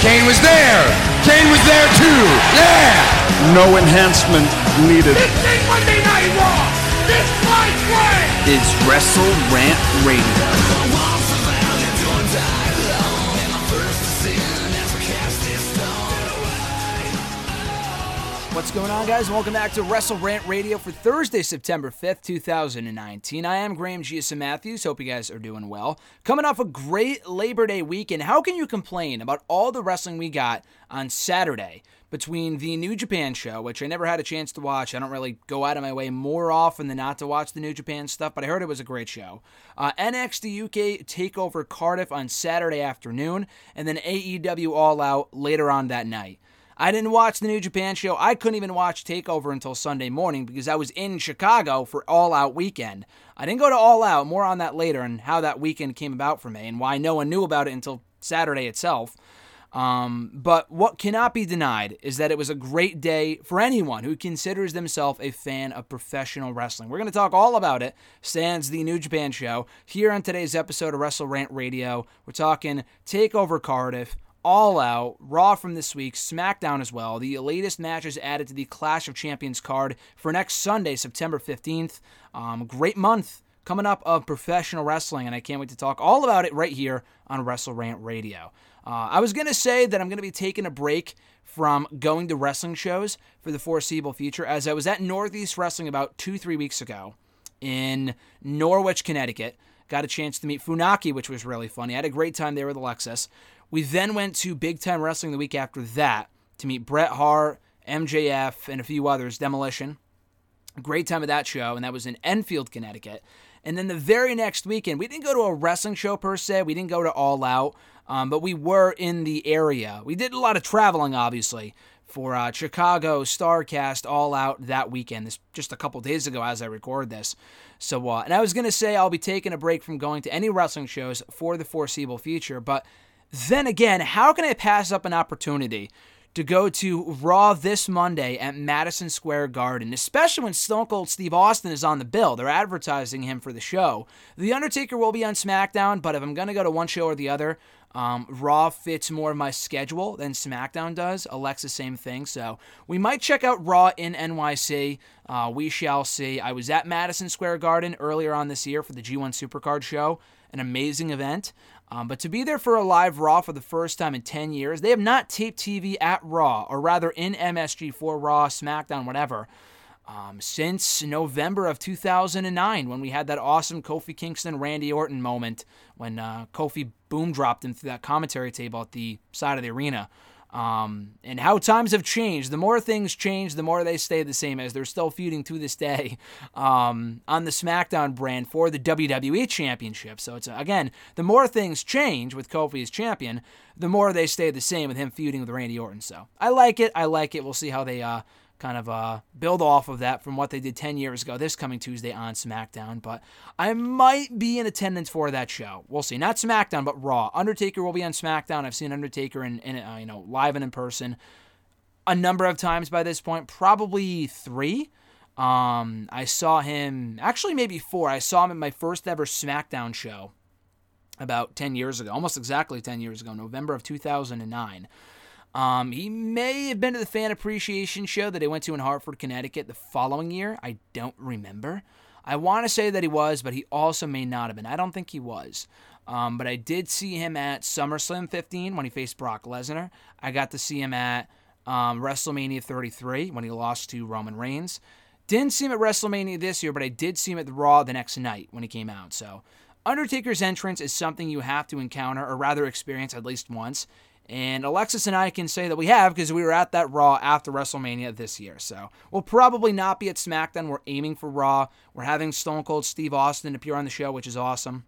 Kane was there. Kane was there too. Yeah. No enhancement needed. This ain't Monday Night Raw. This fight way is Wrestle Rant Radio. What's going on, guys? Welcome back to Wrestle Rant Radio for Thursday, September 5th, 2019. I am Graham Giusa Matthews. Hope you guys are doing well. Coming off a great Labor Day weekend, how can you complain about all the wrestling we got on Saturday between the New Japan show, which I never had a chance to watch? I don't really go out of my way more often than not to watch the New Japan stuff, but I heard it was a great show. Uh, NXT UK Takeover Cardiff on Saturday afternoon, and then AEW All Out later on that night. I didn't watch the New Japan show. I couldn't even watch TakeOver until Sunday morning because I was in Chicago for All Out weekend. I didn't go to All Out. More on that later and how that weekend came about for me and why no one knew about it until Saturday itself. Um, but what cannot be denied is that it was a great day for anyone who considers themselves a fan of professional wrestling. We're going to talk all about it, sans the New Japan show, here on today's episode of Wrestle Rant Radio. We're talking TakeOver Cardiff, all Out, Raw from this week, SmackDown as well. The latest matches added to the Clash of Champions card for next Sunday, September 15th. Um, great month coming up of professional wrestling, and I can't wait to talk all about it right here on Wrestle Rant Radio. Uh, I was going to say that I'm going to be taking a break from going to wrestling shows for the foreseeable future, as I was at Northeast Wrestling about two, three weeks ago in Norwich, Connecticut. Got a chance to meet Funaki, which was really funny. I had a great time there with Alexis. We then went to Big Time Wrestling the week after that to meet Bret Hart, MJF, and a few others, Demolition. Great time at that show, and that was in Enfield, Connecticut. And then the very next weekend, we didn't go to a wrestling show per se. We didn't go to All Out, um, but we were in the area. We did a lot of traveling, obviously, for uh, Chicago Starcast All Out that weekend. This just a couple days ago as I record this. So, uh, and I was gonna say I'll be taking a break from going to any wrestling shows for the foreseeable future, but then again, how can I pass up an opportunity to go to Raw this Monday at Madison Square Garden, especially when Stone Cold Steve Austin is on the bill. They're advertising him for the show. The Undertaker will be on SmackDown, but if I'm going to go to one show or the other, um, Raw fits more of my schedule than SmackDown does. Alexis, same thing. So we might check out Raw in NYC. Uh, we shall see. I was at Madison Square Garden earlier on this year for the G1 Supercard show, an amazing event. Um, but to be there for a live Raw for the first time in 10 years, they have not taped TV at Raw, or rather in MSG for Raw, SmackDown, whatever, um, since November of 2009 when we had that awesome Kofi Kingston Randy Orton moment when uh, Kofi boom dropped him through that commentary table at the side of the arena. Um, and how times have changed. The more things change, the more they stay the same, as they're still feuding to this day um, on the SmackDown brand for the WWE Championship. So it's again, the more things change with Kofi as champion, the more they stay the same with him feuding with Randy Orton. So I like it. I like it. We'll see how they uh, kind of uh, build off of that from what they did 10 years ago this coming Tuesday on SmackDown. But I might be in attendance for that show. We'll see. Not SmackDown, but Raw. Undertaker will be on SmackDown. I've seen Undertaker in, in uh, you know live and in person a number of times by this point, probably three. Um, I saw him actually maybe four. I saw him at my first ever SmackDown show about 10 years ago, almost exactly 10 years ago, November of 2009. Um, he may have been to the fan appreciation show that I went to in Hartford, Connecticut the following year. I don't remember. I want to say that he was, but he also may not have been. I don't think he was. Um, but I did see him at SummerSlam 15 when he faced Brock Lesnar. I got to see him at um, WrestleMania 33 when he lost to Roman Reigns. Didn't see him at WrestleMania this year, but I did see him at the Raw the next night when he came out. So, Undertaker's entrance is something you have to encounter, or rather experience at least once. And Alexis and I can say that we have because we were at that Raw after WrestleMania this year. So we'll probably not be at SmackDown. We're aiming for Raw. We're having Stone Cold Steve Austin appear on the show, which is awesome,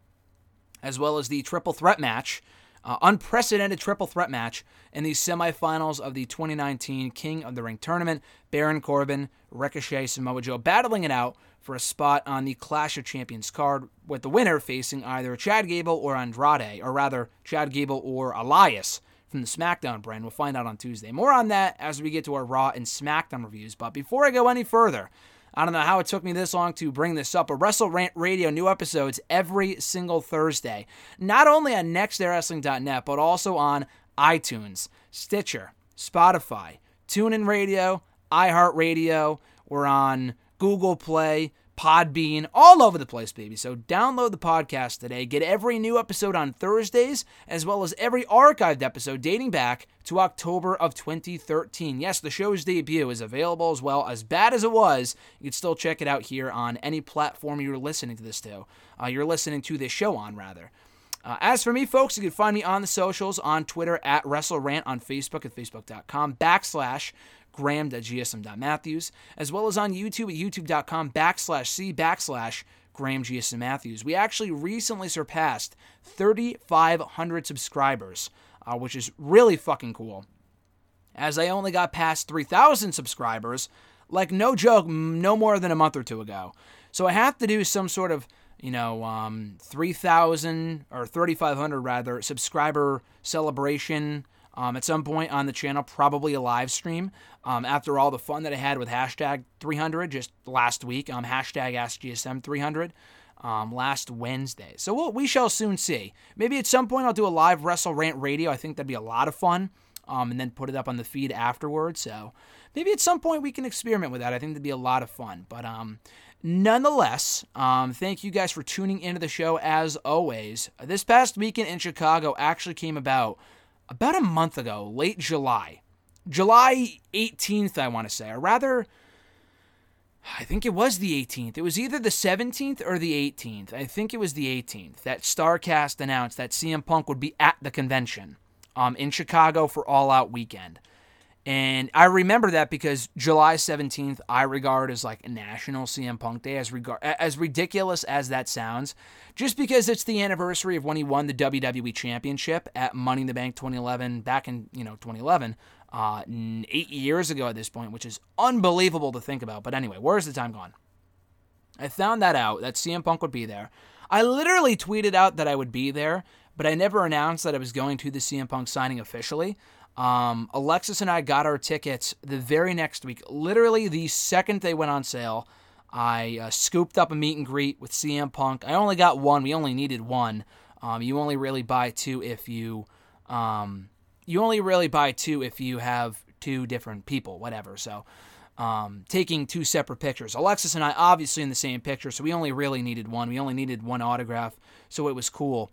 as well as the triple threat match uh, unprecedented triple threat match in the semifinals of the 2019 King of the Ring tournament. Baron Corbin, Ricochet, Samoa Joe battling it out for a spot on the Clash of Champions card, with the winner facing either Chad Gable or Andrade, or rather, Chad Gable or Elias from the SmackDown brand. We'll find out on Tuesday. More on that as we get to our Raw and SmackDown reviews. But before I go any further, I don't know how it took me this long to bring this up, but Wrestle Rant Radio, new episodes every single Thursday. Not only on nextdaywrestling.net, but also on iTunes, Stitcher, Spotify, TuneIn Radio, iHeartRadio. We're on Google Play, Podbean, all over the place, baby. So download the podcast today. Get every new episode on Thursdays, as well as every archived episode dating back to October of 2013. Yes, the show's debut is available as well. As bad as it was, you can still check it out here on any platform you're listening to this to. Uh, you're listening to this show on, rather. Uh, as for me, folks, you can find me on the socials on Twitter at WrestleRant, on Facebook at facebook.com backslash graham.gsm.matthews, as well as on YouTube at youtube.com backslash c backslash Graham GSM Matthews. We actually recently surpassed 3,500 subscribers, uh, which is really fucking cool. As I only got past 3,000 subscribers, like no joke, no more than a month or two ago. So I have to do some sort of, you know, um, 3,000 or 3,500 rather subscriber celebration um, at some point on the channel, probably a live stream. Um, after all the fun that I had with hashtag 300 just last week, um, hashtag AskGSM 300 um, last Wednesday. So we'll, we shall soon see. Maybe at some point I'll do a live Wrestle Rant radio. I think that'd be a lot of fun. Um, and then put it up on the feed afterwards. So maybe at some point we can experiment with that. I think that'd be a lot of fun. But um, nonetheless, um, thank you guys for tuning into the show as always. This past weekend in Chicago actually came about about a month ago, late July. July 18th, I want to say, or rather, I think it was the 18th. It was either the 17th or the 18th. I think it was the 18th that StarCast announced that CM Punk would be at the convention um, in Chicago for All Out Weekend. And I remember that because July 17th I regard as like National CM Punk Day as regard as ridiculous as that sounds, just because it's the anniversary of when he won the WWE Championship at Money in the Bank 2011 back in, you know, 2011, uh, 8 years ago at this point, which is unbelievable to think about. But anyway, where's the time gone? I found that out that CM Punk would be there. I literally tweeted out that I would be there, but I never announced that I was going to the CM Punk signing officially. Um, Alexis and I got our tickets the very next week. Literally, the second they went on sale, I uh, scooped up a meet and greet with CM Punk. I only got one. We only needed one. Um, you only really buy two if you, um, you only really buy two if you have two different people, whatever. So, um, taking two separate pictures. Alexis and I obviously in the same picture, so we only really needed one. We only needed one autograph, so it was cool.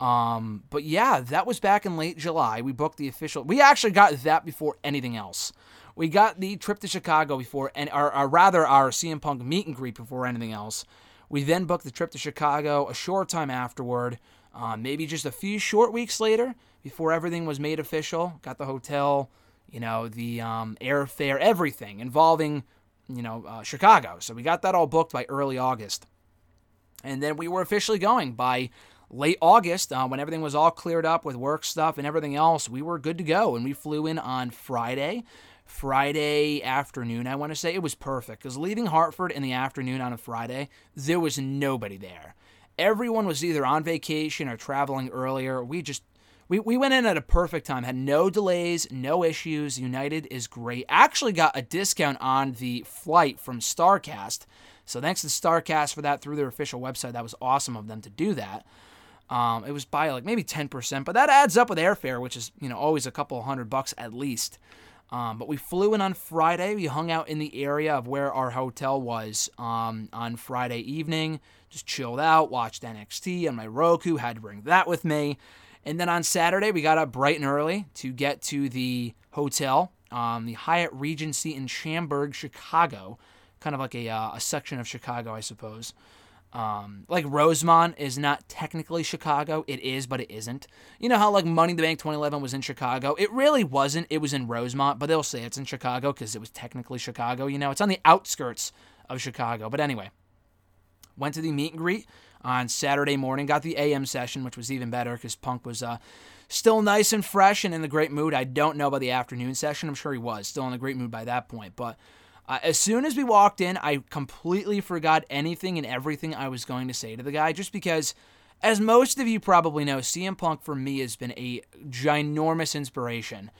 Um, but yeah, that was back in late July. We booked the official. We actually got that before anything else. We got the trip to Chicago before, and or, or rather, our CM Punk meet and greet before anything else. We then booked the trip to Chicago a short time afterward, uh, maybe just a few short weeks later, before everything was made official. Got the hotel, you know, the um, airfare, everything involving, you know, uh, Chicago. So we got that all booked by early August, and then we were officially going by late August, uh, when everything was all cleared up with work stuff and everything else, we were good to go. And we flew in on Friday. Friday afternoon, I want to say. It was perfect because leaving Hartford in the afternoon on a Friday, there was nobody there. Everyone was either on vacation or traveling earlier. We just we, we went in at a perfect time, had no delays, no issues. United is great. Actually got a discount on the flight from StarCast. So thanks to StarCast for that through their official website. That was awesome of them to do that. Um, it was by like maybe 10%, but that adds up with airfare, which is, you know, always a couple hundred bucks at least. Um, but we flew in on Friday. We hung out in the area of where our hotel was um, on Friday evening. Just chilled out, watched NXT on my Roku. Had to bring that with me. And then on Saturday, we got up bright and early to get to the hotel, um, the Hyatt Regency in Schaumburg, Chicago. Kind of like a, uh, a section of Chicago, I suppose. Um, like Rosemont is not technically Chicago. It is, but it isn't. You know how like Money in the Bank 2011 was in Chicago? It really wasn't. It was in Rosemont, but they'll say it's in Chicago because it was technically Chicago. You know, it's on the outskirts of Chicago. But anyway, went to the meet and greet on Saturday morning. Got the AM session, which was even better because Punk was uh, still nice and fresh and in a great mood. I don't know about the afternoon session. I'm sure he was still in a great mood by that point. But uh, as soon as we walked in, I completely forgot anything and everything I was going to say to the guy just because. As most of you probably know, CM Punk for me has been a ginormous inspiration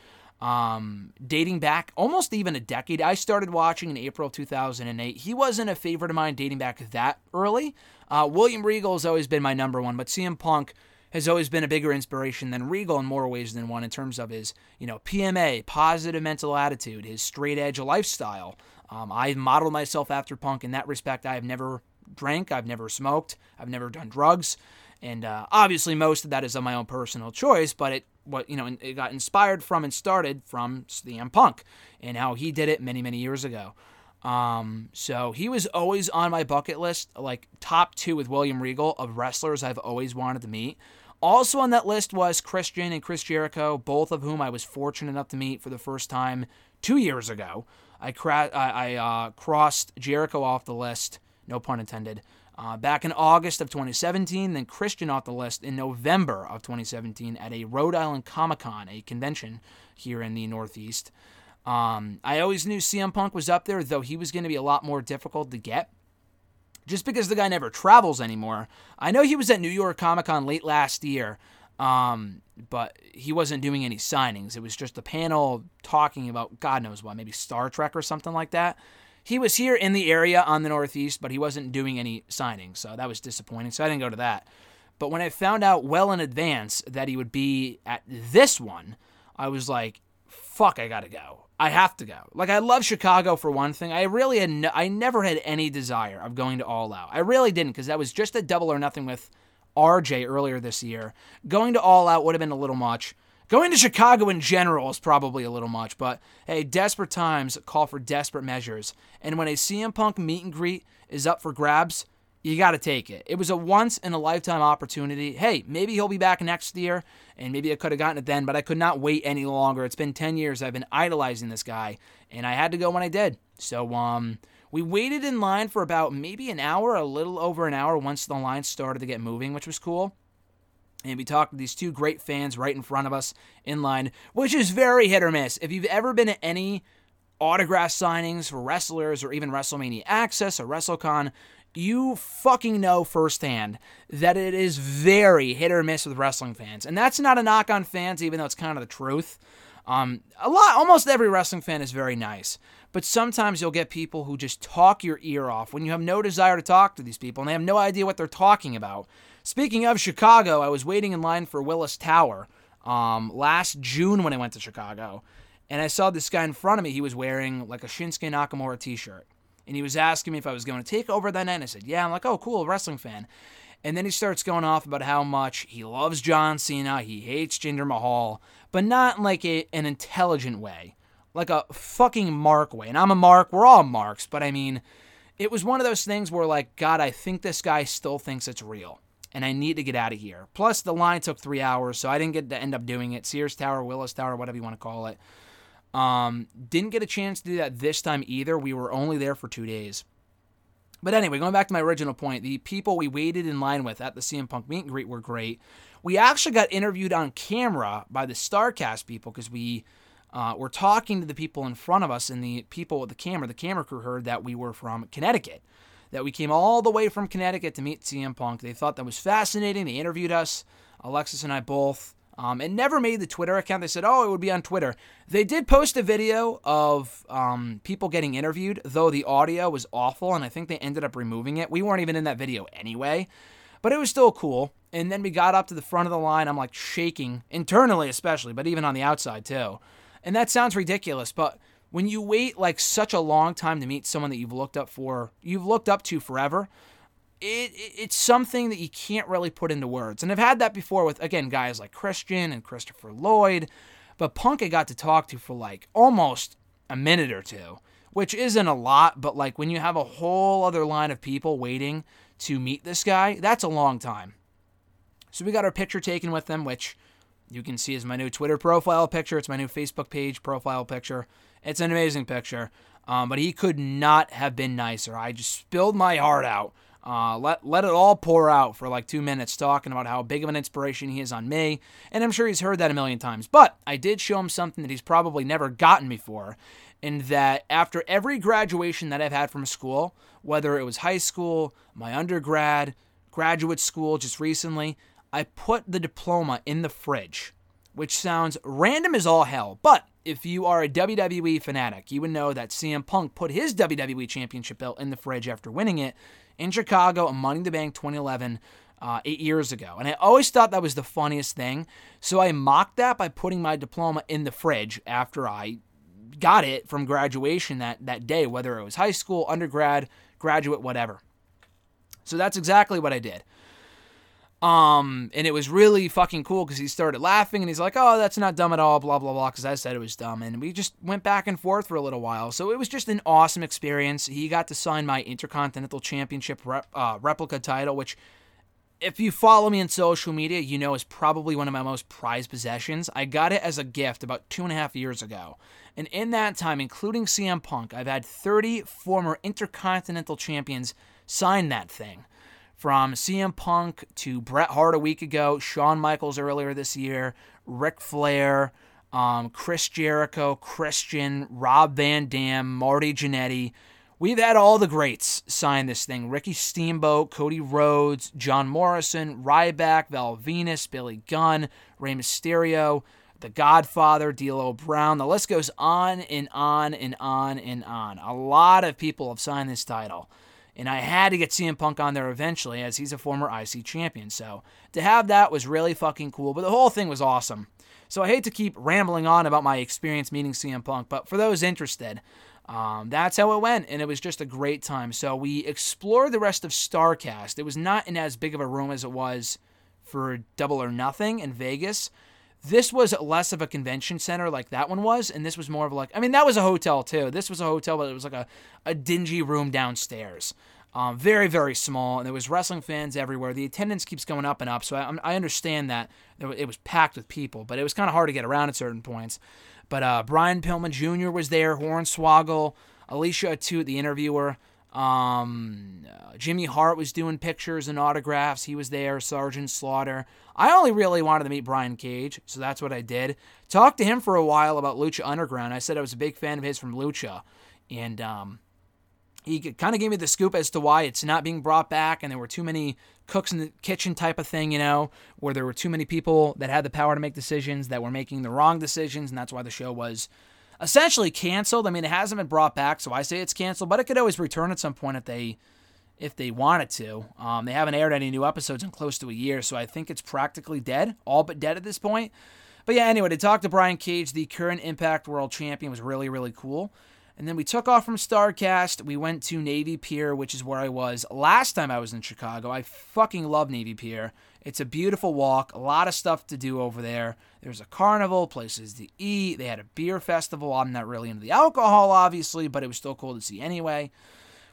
um, dating back almost even a decade. I started watching in April of 2008. He wasn't a favorite of mine dating back that early. Uh, William Regal has always been my number one, but CM Punk has always been a bigger inspiration than Regal in more ways than one in terms of his, you know, PMA, positive mental attitude, his straight edge lifestyle. Um, I modeled myself after Punk in that respect. I have never drank, I've never smoked, I've never done drugs. And uh, obviously, most of that is of my own personal choice, but it what you know it got inspired from and started from CM Punk and how he did it many many years ago. Um, so he was always on my bucket list, like top two with William Regal of wrestlers I've always wanted to meet. Also on that list was Christian and Chris Jericho, both of whom I was fortunate enough to meet for the first time two years ago. I, cra- I, I uh, crossed Jericho off the list, no pun intended, uh, back in August of 2017, then Christian off the list in November of 2017 at a Rhode Island Comic Con, a convention here in the Northeast. Um, I always knew CM Punk was up there, though he was going to be a lot more difficult to get. Just because the guy never travels anymore. I know he was at New York Comic Con late last year, um, but he wasn't doing any signings. It was just a panel talking about God knows what, maybe Star Trek or something like that he was here in the area on the Northeast, but he wasn't doing any signings, so that was disappointing. So I didn't go to that. But when I found out well in advance that he would be at this one, I was like, "Fuck, I gotta go. I have to go." Like I love Chicago for one thing. I really had, no, I never had any desire of going to All Out. I really didn't because that was just a double or nothing with RJ earlier this year. Going to All Out would have been a little much. Going to Chicago in general is probably a little much, but hey, desperate times call for desperate measures. And when a CM Punk meet and greet is up for grabs, you got to take it. It was a once in a lifetime opportunity. Hey, maybe he'll be back next year, and maybe I could have gotten it then, but I could not wait any longer. It's been 10 years. I've been idolizing this guy, and I had to go when I did. So, um, we waited in line for about maybe an hour, a little over an hour once the line started to get moving, which was cool and we talked to these two great fans right in front of us in line, which is very hit or miss. If you've ever been at any autograph signings for wrestlers or even WrestleMania Access or WrestleCon, you fucking know firsthand that it is very hit or miss with wrestling fans. And that's not a knock on fans, even though it's kind of the truth. Um, a lot, almost every wrestling fan is very nice, but sometimes you'll get people who just talk your ear off when you have no desire to talk to these people and they have no idea what they're talking about. Speaking of Chicago, I was waiting in line for Willis Tower um, last June when I went to Chicago, and I saw this guy in front of me. He was wearing like a Shinsuke Nakamura T-shirt, and he was asking me if I was going to take over that night. And I said, "Yeah." I'm like, "Oh, cool, wrestling fan." And then he starts going off about how much he loves John Cena, he hates Jinder Mahal, but not in like a, an intelligent way, like a fucking Mark way. And I'm a Mark, we're all Marks, but I mean, it was one of those things where like, God, I think this guy still thinks it's real and I need to get out of here. Plus, the line took three hours, so I didn't get to end up doing it. Sears Tower, Willis Tower, whatever you want to call it. Um, didn't get a chance to do that this time either. We were only there for two days. But anyway, going back to my original point, the people we waited in line with at the CM Punk meet and greet were great. We actually got interviewed on camera by the StarCast people because we uh, were talking to the people in front of us, and the people with the camera, the camera crew, heard that we were from Connecticut that we came all the way from Connecticut to meet CM Punk. They thought that was fascinating. They interviewed us, Alexis and I both. Um, and never made the Twitter account. They said, oh, it would be on Twitter. They did post a video of um, people getting interviewed, though the audio was awful, and I think they ended up removing it. We weren't even in that video anyway, but it was still cool. And then we got up to the front of the line. I'm like shaking, internally especially, but even on the outside too. And that sounds ridiculous, but when you wait like such a long time to meet someone that you've looked up for, you've looked up to forever, it, it, it's something that you can't really put into words. And I've had that before with again guys like Christian and Christopher Lloyd, but Punk I got to talk to for like almost a minute or two, which isn't a lot, but like when you have a whole other line of people waiting to meet this guy, that's a long time. So we got our picture taken with them, which you can see is my new Twitter profile picture. It's my new Facebook page profile picture. It's an amazing picture. Um, but he could not have been nicer. I just spilled my heart out Uh, let let it all pour out for like two minutes, talking about how big of an inspiration he is on me, and I'm sure he's heard that a million times. But I did show him something that he's probably never gotten before, in that after every graduation that I've had from school, whether it was high school, my undergrad, graduate school, just recently, I put the diploma in the fridge, which sounds random as all hell, but if you are a WWE fanatic, you would know that CM Punk put his WWE Championship belt in the fridge after winning it in Chicago on Money in the Bank 2011, uh, eight years ago. And I always thought that was the funniest thing. So I mocked that by putting my diploma in the fridge after I got it from graduation that, that day, whether it was high school, undergrad, graduate, whatever. So that's exactly what I did. Um, and it was really fucking cool because he started laughing and he's like, "Oh, that's not dumb at all," blah blah blah. Because I said it was dumb, and we just went back and forth for a little while. So it was just an awesome experience. He got to sign my Intercontinental Championship rep, uh, replica title, which, if you follow me on social media, you know is probably one of my most prized possessions. I got it as a gift about two and a half years ago, and in that time, including CM Punk, I've had 30 former Intercontinental champions sign that thing from CM Punk to Bret Hart a week ago, Shawn Michaels earlier this year, Ric Flair, um, Chris Jericho, Christian, Rob Van Dam, Marty Jannetty. We've had all the greats sign this thing Ricky Steamboat, Cody Rhodes, John Morrison, Ryback, Val Venis, Billy Gunn, Rey Mysterio, The Godfather, D'Lo Brown. The list goes on and on and on and on. A lot of people have signed this title. And I had to get CM Punk on there eventually as he's a former IC champion. So to have that was really fucking cool. But the whole thing was awesome. So I hate to keep rambling on about my experience meeting CM Punk, but for those interested, um, that's how it went, and it was just a great time. So we explored the rest of Starcast. It was not in as big of a room as it was for Double or Nothing in Vegas. This was less of a convention center like that one was, and this was more of like I mean that was a hotel too. This was a hotel, but it was like a, a dingy room downstairs. Um, very, very small, and there was wrestling fans everywhere. The attendance keeps going up and up, so I, I understand that it was packed with people, but it was kind of hard to get around at certain points. But uh, Brian Pillman Jr. was there, Hornswoggle, Alicia Atout, the interviewer, um, Jimmy Hart was doing pictures and autographs. He was there, Sergeant Slaughter. I only really wanted to meet Brian Cage, so that's what I did. Talked to him for a while about Lucha Underground. I said I was a big fan of his from Lucha, and um, he kind of gave me the scoop as to why it's not being brought back and there were too many cooks in the kitchen type of thing, you know, where there were too many people that had the power to make decisions that were making the wrong decisions, and that's why the show was essentially canceled. I mean, it hasn't been brought back, so I say it's canceled, but it could always return at some point if they if they wanted to. Um, they haven't aired any new episodes in close to a year, so I think it's practically dead, all but dead at this point. But yeah, anyway, to talk to Brian Cage, the current Impact World Champion, was really, really cool. And then we took off from Starcast. We went to Navy Pier, which is where I was last time I was in Chicago. I fucking love Navy Pier. It's a beautiful walk, a lot of stuff to do over there. There's a carnival, places to eat. They had a beer festival. I'm not really into the alcohol, obviously, but it was still cool to see anyway.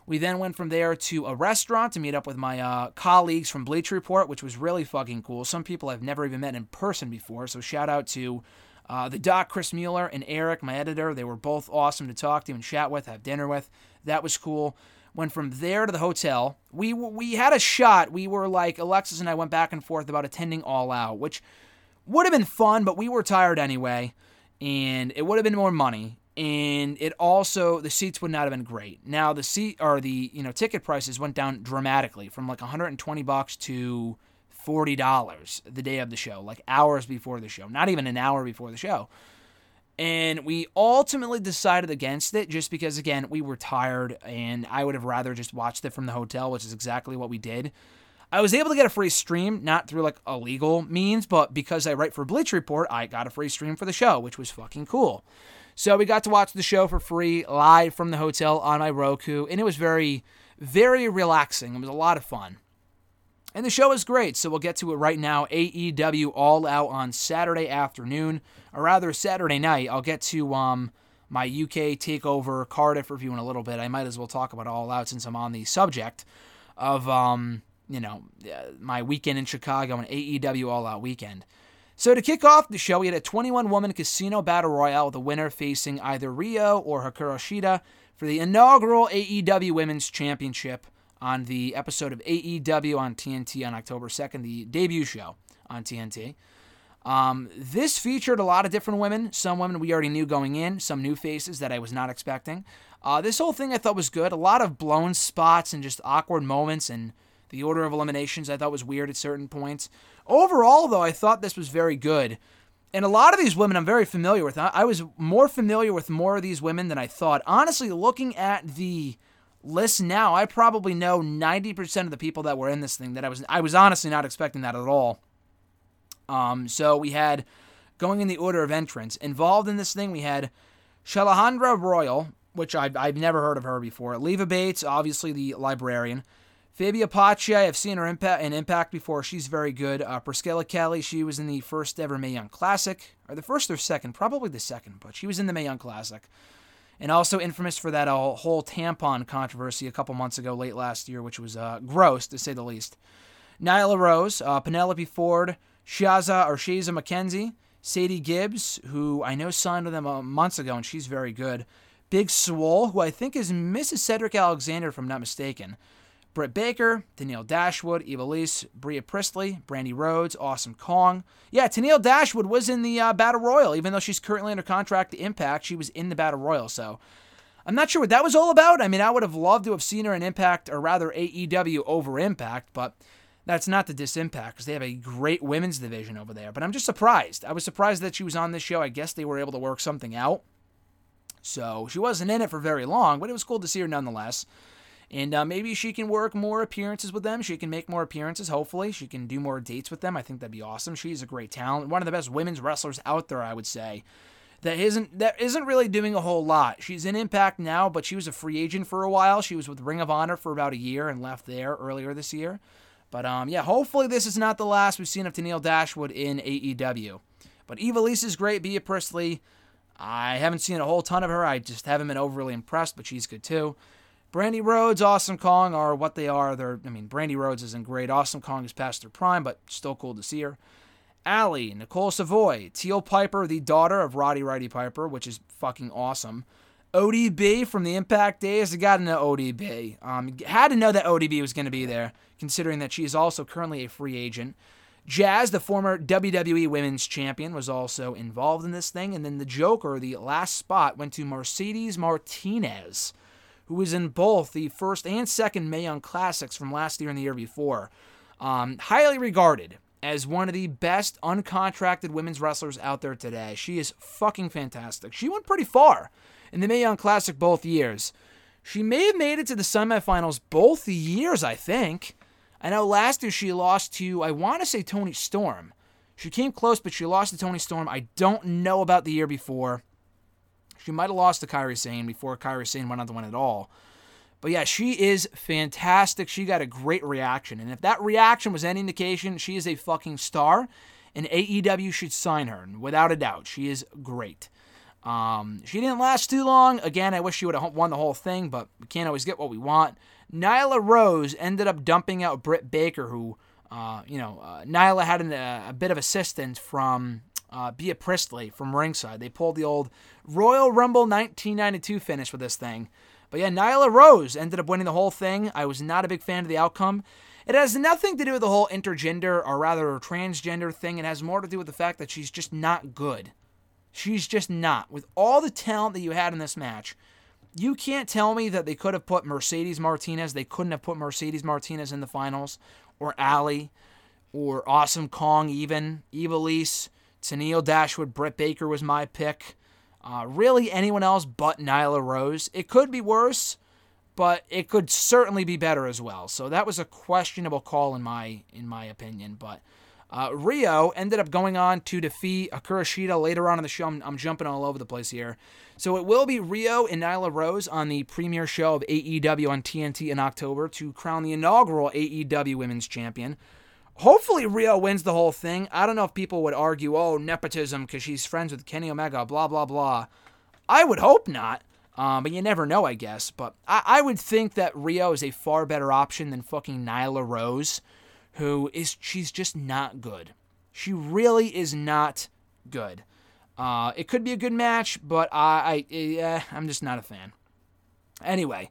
We then went from there to a restaurant to meet up with my uh, colleagues from Bleacher Report, which was really fucking cool. Some people I've never even met in person before, so shout out to uh, the doc, Chris Mueller, and Eric, my editor, they were both awesome to talk to and chat with, have dinner with. That was cool. Went from there to the hotel. We we had a shot. We were like Alexis and I went back and forth about attending All Out, which would have been fun, but we were tired anyway, and it would have been more money. And it also the seats would not have been great. Now the seat or the you know ticket prices went down dramatically from like 120 bucks to $40 the day of the show, like hours before the show, not even an hour before the show. And we ultimately decided against it just because, again, we were tired and I would have rather just watched it from the hotel, which is exactly what we did. I was able to get a free stream, not through like a legal means, but because I write for Bleacher Report, I got a free stream for the show, which was fucking cool. So we got to watch the show for free live from the hotel on my Roku, and it was very, very relaxing. It was a lot of fun. And the show is great, so we'll get to it right now. AEW All Out on Saturday afternoon, or rather Saturday night. I'll get to um, my UK takeover Cardiff review in a little bit. I might as well talk about All Out since I'm on the subject of um, you know my weekend in Chicago and AEW All Out weekend. So to kick off the show, we had a 21-woman casino battle royale with the winner facing either Riho or Hikaru Shida for the inaugural AEW Women's Championship on the episode of AEW on TNT on October 2nd, the debut show on TNT. Um, this featured a lot of different women. Some women we already knew going in, some new faces that I was not expecting. Uh, this whole thing I thought was good. A lot of blown spots and just awkward moments, and the order of eliminations I thought was weird at certain points. Overall, though, I thought this was very good. And a lot of these women I'm very familiar with. I was more familiar with more of these women than I thought. Honestly, looking at the list now, I probably know 90% of the people that were in this thing that I was I was honestly not expecting that at all. Um, so we had going in the order of entrance involved in this thing. We had Shalandra Royal, which I've, I've never heard of her before. Leva Bates, obviously the librarian. Fabi Apache, I've seen her impact in Impact before. She's very good. Uh, Priscilla Kelly, she was in the first ever Mae Young Classic, or the first or second, probably the second, but she was in the Mae Young Classic. And also infamous for that whole tampon controversy a couple months ago, late last year, which was uh, gross to say the least. Nyla Rose, uh, Penelope Ford, Shazza or Shazza McKenzie, Sadie Gibbs, who I know signed with them uh, months ago, and she's very good. Big Swole, who I think is Mrs. Cedric Alexander, if I'm not mistaken. Britt Baker, Tenille Dashwood, Ivelisse, Bea Priestley, Brandi Rhodes, Awesome Kong. Yeah, Tenille Dashwood was in the uh, Battle Royal, even though she's currently under contract to Impact. She was in the Battle Royal, so I'm not sure what that was all about. I mean, I would have loved to have seen her in Impact, or rather AEW over Impact, but that's not the Disimpact because they have a great women's division over there. But I'm just surprised. I was surprised that she was on this show. I guess they were able to work something out. So she wasn't in it for very long, but it was cool to see her nonetheless. And uh, maybe she can work more appearances with them. She can make more appearances, hopefully. She can do more dates with them. I think that'd be awesome. She's a great talent. One of the best women's wrestlers out there, I would say. That isn't that isn't really doing a whole lot. She's in Impact now, but she was a free agent for a while. She was with Ring of Honor for about a year and left there earlier this year. But um, yeah, hopefully this is not the last we've seen of Tenille Dashwood in AEW. But Ivelisse is great. Bea Priestley, I haven't seen a whole ton of her. I just haven't been overly impressed, but she's good too. Brandi Rhodes, Awesome Kong are what they are. They're, I mean, Brandi Rhodes isn't great. Awesome Kong is past their prime, but still cool to see her. Allie, Nicole Savoy, Teal Piper, the daughter of Roddy Roddy Piper, which is fucking awesome. ODB from the Impact days. I got to know ODB. Um, had to know that ODB was going to be there, considering that she is also currently a free agent. Jazz, the former WWE Women's Champion, was also involved in this thing. And then the Joker, the last spot, went to Mercedes Martinez, who was in both the first and second Mae Young Classics from last year and the year before. Um, highly regarded as one of the best uncontracted women's wrestlers out there today. She is fucking fantastic. She went pretty far in the Mae Young Classic both years. She may have made it to the semifinals both years, I think. I know last year she lost to, I want to say Toni Storm. She came close, but she lost to Toni Storm. I don't know about the year before. She might have lost to Kairi Sane before Kairi Sane went on to win it all. But yeah, she is fantastic. She got a great reaction. And if that reaction was any indication, she is a fucking star. And AEW should sign her, without a doubt. She is great. Um, she didn't last too long. Again, I wish she would have won the whole thing, but we can't always get what we want. Nyla Rose ended up dumping out Britt Baker, who, uh, you know, uh, Nyla had an, uh, a bit of assistance from uh, Bea Priestley from ringside. They pulled the old Royal Rumble 1992 finish with this thing. But yeah, Nyla Rose ended up winning the whole thing. I was not a big fan of the outcome. It has nothing to do with the whole intergender or rather transgender thing. It has more to do with the fact that she's just not good. She's just not. With all the talent that you had in this match, you can't tell me that they could have put Mercedes Martinez, they couldn't have put Mercedes Martinez in the finals, or Allie, or Awesome Kong, even. Ivelisse, Tenille Dashwood, Britt Baker was my pick. Uh, really, anyone else but Nyla Rose. It could be worse, but it could certainly be better as well. So that was a questionable call in my in my opinion. But uh, Riho ended up going on to defeat Hikaru Shida later on in the show. I'm, I'm, jumping all over the place here. So it will be Riho and Nyla Rose on the premiere show of AEW on TNT in October to crown the inaugural AEW Women's Champion. Hopefully, Riho wins the whole thing. I don't know if people would argue, oh, nepotism because she's friends with Kenny Omega, blah, blah, blah. I would hope not. Um, but you never know, I guess. But I, I would think that Riho is a far better option than fucking Nyla Rose who is she's just not good. She really is not good. Uh, it could be a good match, but I, I yeah, I'm just not a fan. Anyway,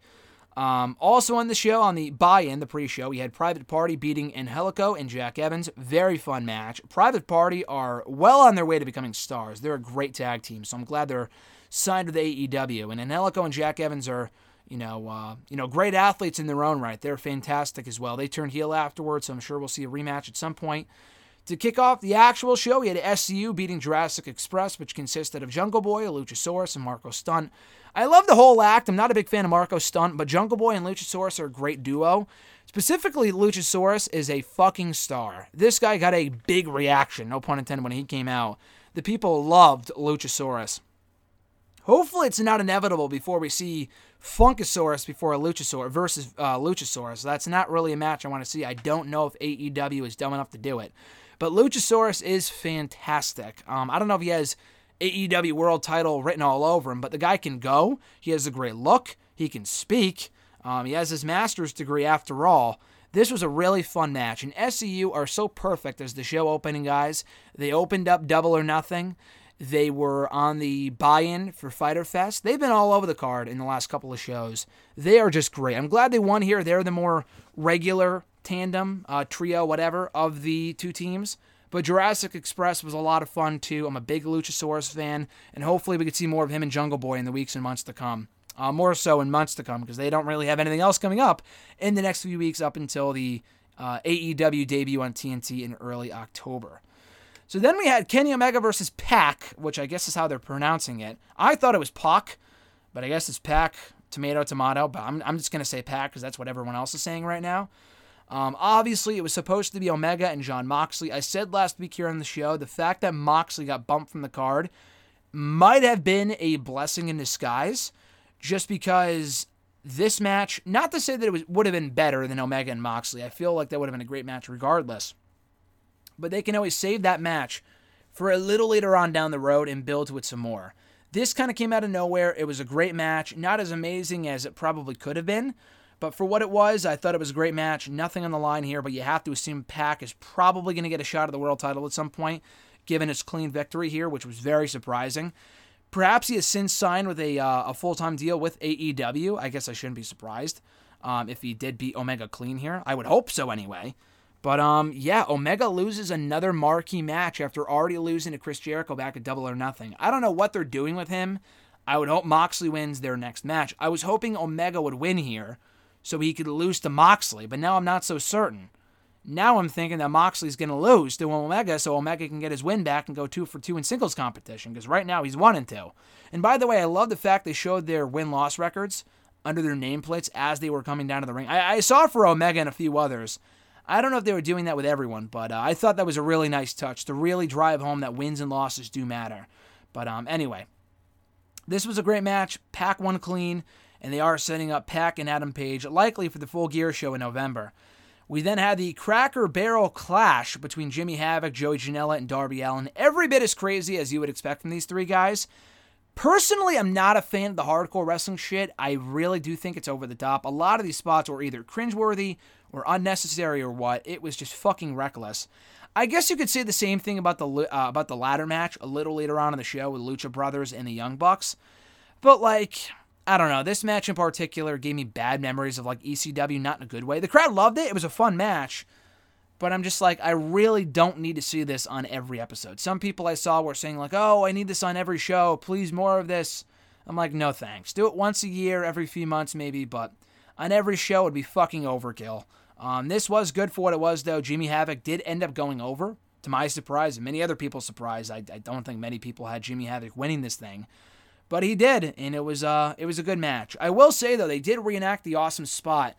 Um, also on the show, on the buy-in, the pre-show, we had Private Party beating Angelico and Jack Evans. Very fun match. Private Party are well on their way to becoming stars. They're a great tag team, so I'm glad they're signed with AEW. And Angelico and Jack Evans are, you know, uh, you know, great athletes in their own right. They're fantastic as well. They turned heel afterwards, so I'm sure we'll see a rematch at some point. To kick off the actual show, we had SCU beating Jurassic Express, which consisted of Jungle Boy, Luchasaurus, and Marko Stunt. I love the whole act. I'm not a big fan of Marko Stunt, but Jungle Boy and Luchasaurus are a great duo. Specifically, Luchasaurus is a fucking star. This guy got a big reaction, no pun intended, when he came out. The people loved Luchasaurus. Hopefully, it's not inevitable before we see Funkasaurus before a Luchasaurus versus uh, Luchasaurus. That's not really a match I want to see. I don't know if AEW is dumb enough to do it. But Luchasaurus is fantastic. Um, I don't know if he has AEW World Title written all over him, but the guy can go. He has a great look. He can speak. Um, he has his master's degree after all. This was a really fun match, and SCU are so perfect as the show opening guys. They opened up Double or Nothing. They were on the buy-in for Fyter Fest. They've been all over the card in the last couple of shows. They are just great. I'm glad they won here. They're the more regular tandem, uh, trio, whatever, of the two teams. But Jurassic Express was a lot of fun too. I'm a big Luchasaurus fan, and hopefully we could see more of him and Jungle Boy in the weeks and months to come. Uh, more so in months to come because they don't really have anything else coming up in the next few weeks up until the uh, AEW debut on TNT in early October. So then we had Kenny Omega versus Pac, which I guess is how they're pronouncing it. I thought it was Pac, but I guess it's Pac, tomato, tomato. But I'm, I'm just going to say Pac because that's what everyone else is saying right now. Um, obviously, it was supposed to be Omega and John Moxley. I said last week here on the show the fact that Moxley got bumped from the card might have been a blessing in disguise, just because this match, not to say that it was, would have been better than Omega and Moxley, I feel like that would have been a great match regardless. But they can always save that match for a little later on down the road and build with some more. This kind of came out of nowhere. It was a great match, not as amazing as it probably could have been, but for what it was, I thought it was a great match. Nothing on the line here, but you have to assume Pac is probably going to get a shot at the world title at some point, given his clean victory here, which was very surprising. Perhaps he has since signed with a, uh, a full time deal with AEW. I guess I shouldn't be surprised um, if he did beat Omega clean here. I would hope so anyway. But um, yeah, Omega loses another marquee match after already losing to Chris Jericho back at Double or Nothing. I don't know what they're doing with him. I would hope Moxley wins their next match. I was hoping Omega would win here so he could lose to Moxley, but now I'm not so certain. Now I'm thinking that Moxley's going to lose to Omega so Omega can get his win back and go two for two in singles competition because right now he's one and two. And by the way, I love the fact they showed their win loss records under their nameplates as they were coming down to the ring. I, I saw for Omega and a few others. I don't know if they were doing that with everyone, but uh, I thought that was a really nice touch to really drive home that wins and losses do matter. But um, anyway, this was a great match. Pac won clean and they are setting up Pac and Adam Page, likely for the full gear show in November. We then had the Cracker Barrel clash between Jimmy Havoc, Joey Janela, and Darby Allin. Every bit as crazy as you would expect from these three guys. Personally, I'm not a fan of the hardcore wrestling shit. I really do think it's over the top. A lot of these spots were either cringeworthy or unnecessary or what. It was just fucking reckless. I guess you could say the same thing about the uh, about the ladder match a little later on in the show with Lucha Brothers and the Young Bucks. But like, I don't know. This match in particular gave me bad memories of like ECW, not in a good way. The crowd loved it. It was a fun match. But I'm just like, I really don't need to see this on every episode. Some people I saw were saying, like, oh, I need this on every show. Please, more of this. I'm like, no thanks. Do it once a year, every few months, maybe, but on every show would be fucking overkill. Um, this was good for what it was, though. Jimmy Havoc did end up going over, to my surprise, and many other people's surprise. I, I don't think many people had Jimmy Havoc winning this thing. But he did, and it was uh it was a good match. I will say though, they did reenact the awesome spot.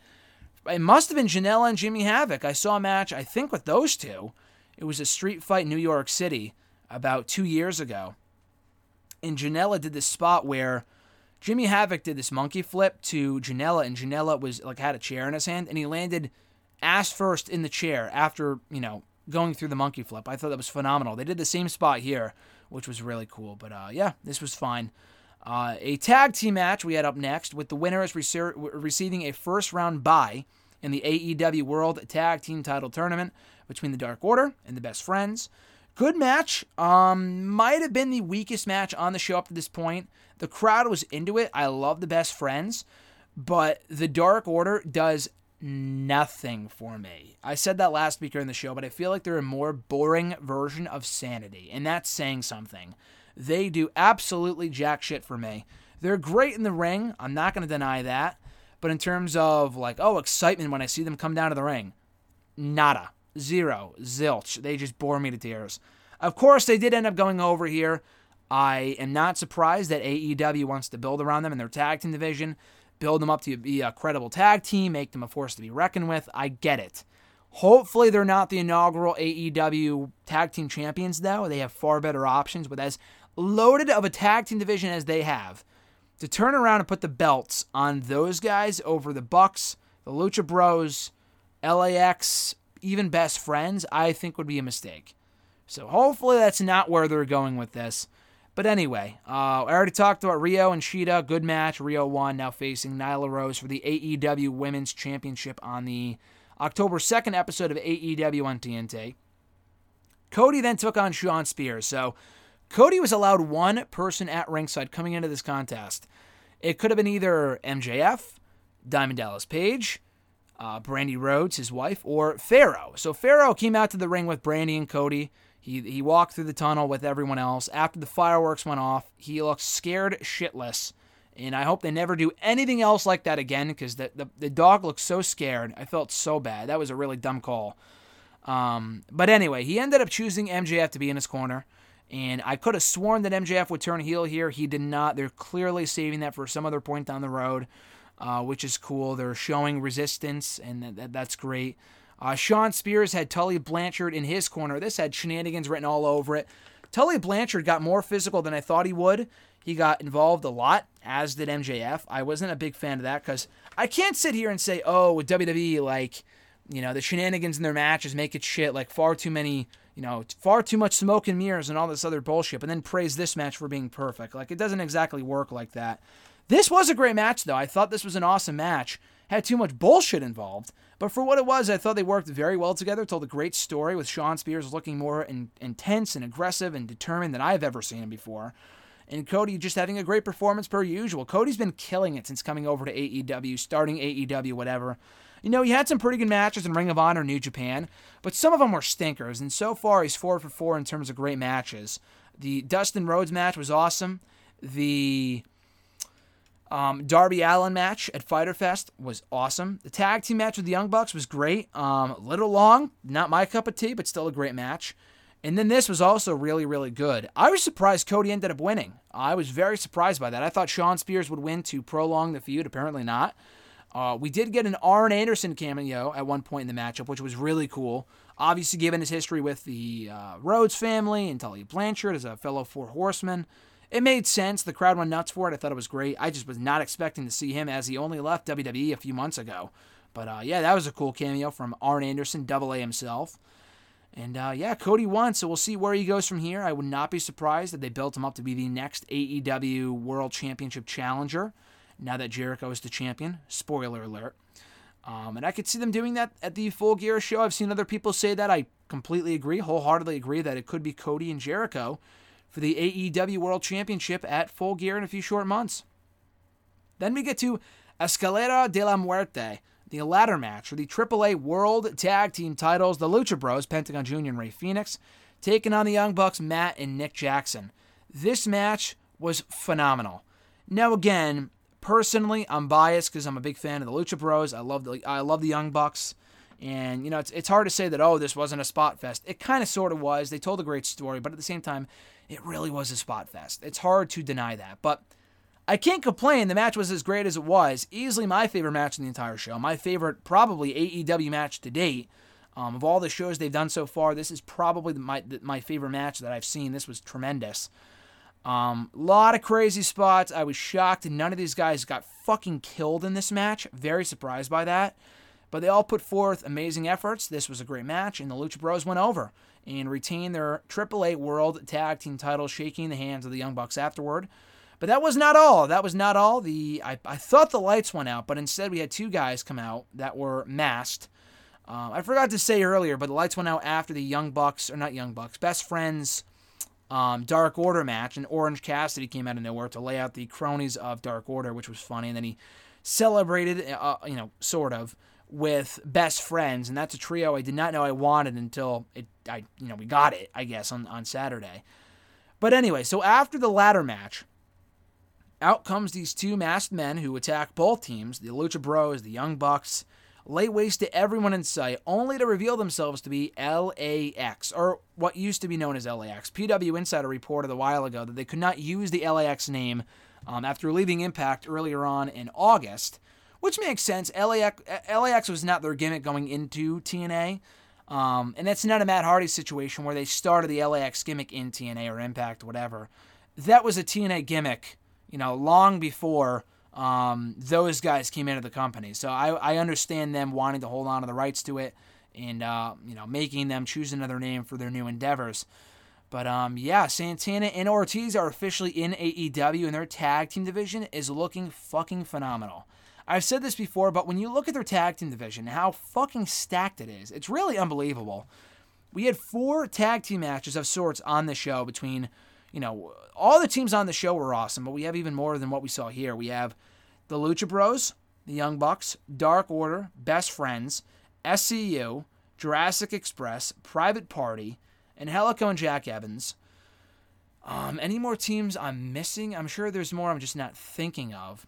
It must have been Janela and Jimmy Havoc. I saw a match, I think, with those two. It was a street fight in New York City about two years ago. And Janela did this spot where Jimmy Havoc did this monkey flip to Janela, and Janela was like had a chair in his hand, and he landed ass first in the chair after, you know, going through the monkey flip. I thought that was phenomenal. They did the same spot here, which was really cool. But uh, yeah, this was fine. Uh, a tag team match we had up next with the winners rece- receiving a first round bye in the AEW World Tag Team Title Tournament between the Dark Order and the Best Friends. Good match. Um, might have been the weakest match on the show up to this point. The crowd was into it. I love the Best Friends, but the Dark Order does nothing for me. I said that last week in the show, but I feel like they're a more boring version of Sanity, and that's saying something. They do absolutely jack shit for me. They're great in the ring. I'm not going to deny that. But in terms of like, oh, excitement when I see them come down to the ring, nada, zero, zilch. They just bore me to tears. Of course, they did end up going over here. I am not surprised that AEW wants to build around them in their tag team division, build them up to be a credible tag team, make them a force to be reckoned with. I get it. Hopefully, they're not the inaugural AEW tag team champions, though. They have far better options, but as loaded of a tag team division as they have, to turn around and put the belts on those guys over the Bucks, the Lucha Bros, LAX, even best friends, I think would be a mistake. So hopefully that's not where they're going with this. But anyway, uh, I already talked about Riho and Shida. Good match. Riho won, now facing Nyla Rose for the AEW Women's Championship on the October 2nd episode of AEW on TNT. Cody then took on Shawn Spears. So Cody was allowed one person at ringside coming into this contest. It could have been either MJF, Diamond Dallas Page, uh, Brandi Rhodes, his wife, or Pharaoh. So Pharaoh came out to the ring with Brandi and Cody. He, he walked through the tunnel with everyone else. After the fireworks went off, he looked scared shitless. And I hope they never do anything else like that again because the, the, the dog looked so scared. I felt so bad. That was a really dumb call. Um, but anyway, he ended up choosing MJF to be in his corner. And I could have sworn that MJF would turn heel here. He did not. They're clearly saving that for some other point down the road, uh, which is cool. They're showing resistance, and that, that, that's great. Uh, Shawn Spears had Tully Blanchard in his corner. This had shenanigans written all over it. Tully Blanchard got more physical than I thought he would. He got involved a lot, as did MJF. I wasn't a big fan of that because I can't sit here and say, oh, with WWE, like, you know, the shenanigans in their matches make it shit, like far too many you know, far too much smoke and mirrors and all this other bullshit, and then praise this match for being perfect. Like, it doesn't exactly work like that. This was a great match, though. I thought this was an awesome match. Had too much bullshit involved, but for what it was, I thought they worked very well together. Told a great story with Shawn Spears looking more in, intense and aggressive and determined than I've ever seen him before. And Cody just having a great performance per usual. Cody's been killing it since coming over to AEW, starting AEW, whatever. You know, he had some pretty good matches in Ring of Honor, New Japan, but some of them were stinkers. And so far, he's four for four in terms of great matches. The Dustin Rhodes match was awesome. The um, Darby Allin match at Fyter Fest was awesome. The tag team match with the Young Bucks was great. Um, a little long, not my cup of tea, but still a great match. And then this was also really, really good. I was surprised Cody ended up winning. I was very surprised by that. I thought Shawn Spears would win to prolong the feud. Apparently not. Uh, we did get an Arn Anderson cameo at one point in the matchup, which was really cool. Obviously, given his history with the uh, Rhodes family and Tully Blanchard as a fellow Four Horseman, it made sense. The crowd went nuts for it. I thought it was great. I just was not expecting to see him as he only left WWE a few months ago. But uh, yeah, that was a cool cameo from Arn Anderson, Double A himself. And uh, yeah, Cody won, so we'll see where he goes from here. I would not be surprised if they built him up to be the next AEW World Championship challenger now that Jericho is the champion. Spoiler alert. Um, and I could see them doing that at the Full Gear show. I've seen other people say that. I completely agree, wholeheartedly agree that it could be Cody and Jericho for the AEW World Championship at Full Gear in a few short months. Then we get to Escalera de la Muerte, the ladder match for the AAA World Tag Team titles. The Lucha Bros, Pentagon Jr. and Rey Fenix, taking on the Young Bucks, Matt and Nick Jackson. This match was phenomenal. Now, again, personally, I'm biased because I'm a big fan of the Lucha Bros. I love the I love the Young Bucks, and you know it's it's hard to say that oh this wasn't a spot fest. It kind of sort of was. They told a great story, but at the same time, it really was a spot fest. It's hard to deny that, but. I can't complain. The match was as great as it was. Easily my favorite match in the entire show. My favorite, probably AEW match to date. Um, of all the shows they've done so far, this is probably my my favorite match that I've seen. This was tremendous. A um, lot of crazy spots. I was shocked none of these guys got fucking killed in this match. Very surprised by that. But they all put forth amazing efforts. This was a great match, and the Lucha Bros went over and retained their AAA World Tag Team title, shaking the hands of the Young Bucks afterward. But that was not all. That was not all. The I, I thought the lights went out, but instead we had two guys come out that were masked. Um, I forgot to say earlier, but the lights went out after the Young Bucks, or not Young Bucks, Best Friends um, Dark Order match, and Orange Cassidy came out of nowhere to lay out the cronies of Dark Order, which was funny. And then he celebrated, uh, you know, sort of with best friends, and that's a trio I did not know I wanted until it, I, you know, we got it, I guess, on on Saturday. But anyway, so after the ladder match, out comes these two masked men who attack both teams, the Lucha Bros, the Young Bucks, lay waste to everyone in sight, only to reveal themselves to be LAX, or what used to be known as LAX. PW Insider reported a while ago that they could not use the LAX name um, after leaving Impact earlier on in August, which makes sense. LAX, LAX was not their gimmick going into TNA. Um, and that's not a Matt Hardy situation where they started the LAX gimmick in TNA or Impact, whatever. That was a TNA gimmick, you know, long before um, those guys came into the company. So I, I understand them wanting to hold on to the rights to it and, uh, you know, making them choose another name for their new endeavors. But um, yeah, Santana and Ortiz are officially in AEW, and their tag team division is looking fucking phenomenal. I've said this before, but when you look at their tag team division, how fucking stacked it is, it's really unbelievable. We had four tag team matches of sorts on the show between, you know, all the teams on the show were awesome, but we have even more than what we saw here. We have the Lucha Bros, the Young Bucks, Dark Order, Best Friends, SCU, Jurassic Express, Private Party, and Helico and Jack Evans. Um, any more teams I'm missing? I'm sure there's more I'm just not thinking of.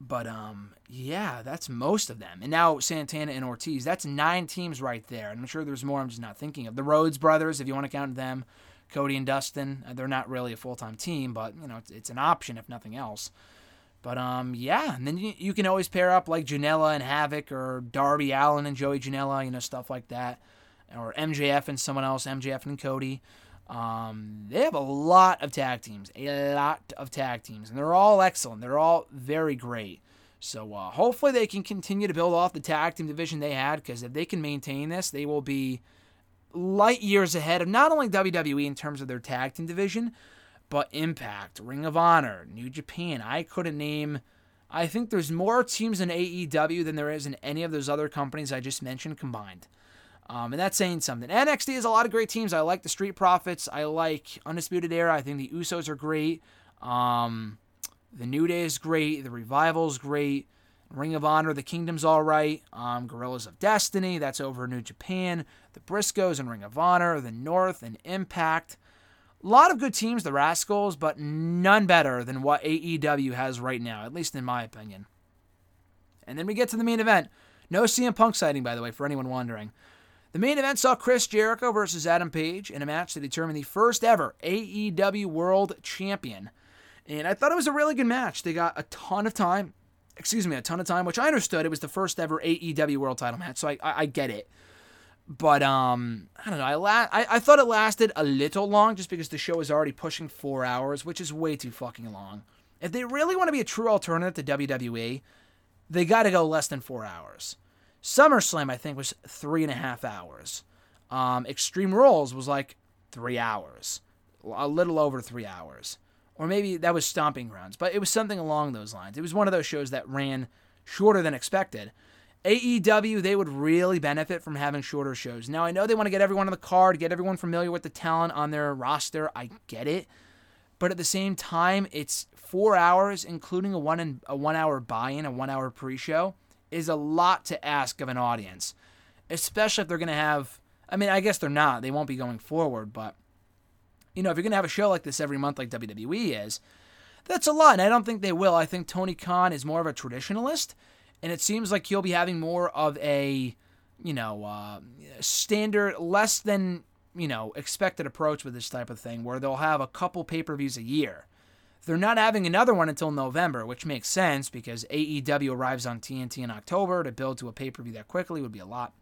But um, yeah, that's most of them. And now Santana and Ortiz, that's nine teams right there. And I'm sure there's more I'm just not thinking of. The Rhodes brothers, if you want to count them, Cody and Dustin, uh, they're not really a full time team, but you know it's, it's, an option if nothing else. But um, yeah, and then you, you can always pair up like Janela and Havoc or Darby Allin and Joey Janela, you know stuff like that, or MJF and someone else, MJF and Cody. Um, they have a lot of tag teams, a lot of tag teams, and they're all excellent. They're all very great. So uh, hopefully they can continue to build off the tag team division they had, because if they can maintain this, they will be light years ahead of not only WWE in terms of their tag team division, but Impact, Ring of Honor, New Japan. I couldn't name. I think there's more teams in AEW than there is in any of those other companies I just mentioned combined. Um, and that's saying something. NXT has a lot of great teams. I like the Street Profits. I like Undisputed Era. I think the Usos are great. Um, the New Day is great. The Revival is great. Ring of Honor, the Kingdom's all right. Um, Guerrillas of Destiny, that's over New Japan. The Briscoes and Ring of Honor, the North and Impact. A lot of good teams, the Rascalz, but none better than what AEW has right now, at least in my opinion. And then we get to the main event. No CM Punk sighting, by the way, for anyone wondering. The main event saw Chris Jericho versus Adam Page in a match to determine the first ever AEW World Champion. And I thought it was a really good match. They got a ton of time, excuse me, a ton of time, which I understood it was the first ever AEW World Title match, so I, I, I get it. But um, I don't know. I, la- I I thought it lasted a little long just because the show is already pushing four hours, which is way too fucking long. If they really want to be a true alternative to WWE, they got to go less than four hours. SummerSlam, I think, was three and a half hours. Um, Extreme Rules was like three hours, a little over three hours. Or maybe that was Stomping Grounds, but it was something along those lines. It was one of those shows that ran shorter than expected. AEW, they would really benefit from having shorter shows. Now, I know they want to get everyone on the card, get everyone familiar with the talent on their roster. I get it. But at the same time, it's four hours, including a one, in, a one hour buy in, a one hour pre show is a lot to ask of an audience, especially if they're going to have. I mean, I guess they're not. They won't be going forward, but you know, if you're going to have a show like this every month, like WWE is, that's a lot. And I don't think they will. I think Tony Khan is more of a traditionalist, and it seems like he'll be having more of a, you know, uh, standard, less than you know expected approach with this type of thing, where they'll have a couple pay per views a year. They're not having another one until November, which makes sense because AEW arrives on TNT in October. To build to a pay per view that quickly would be a lot.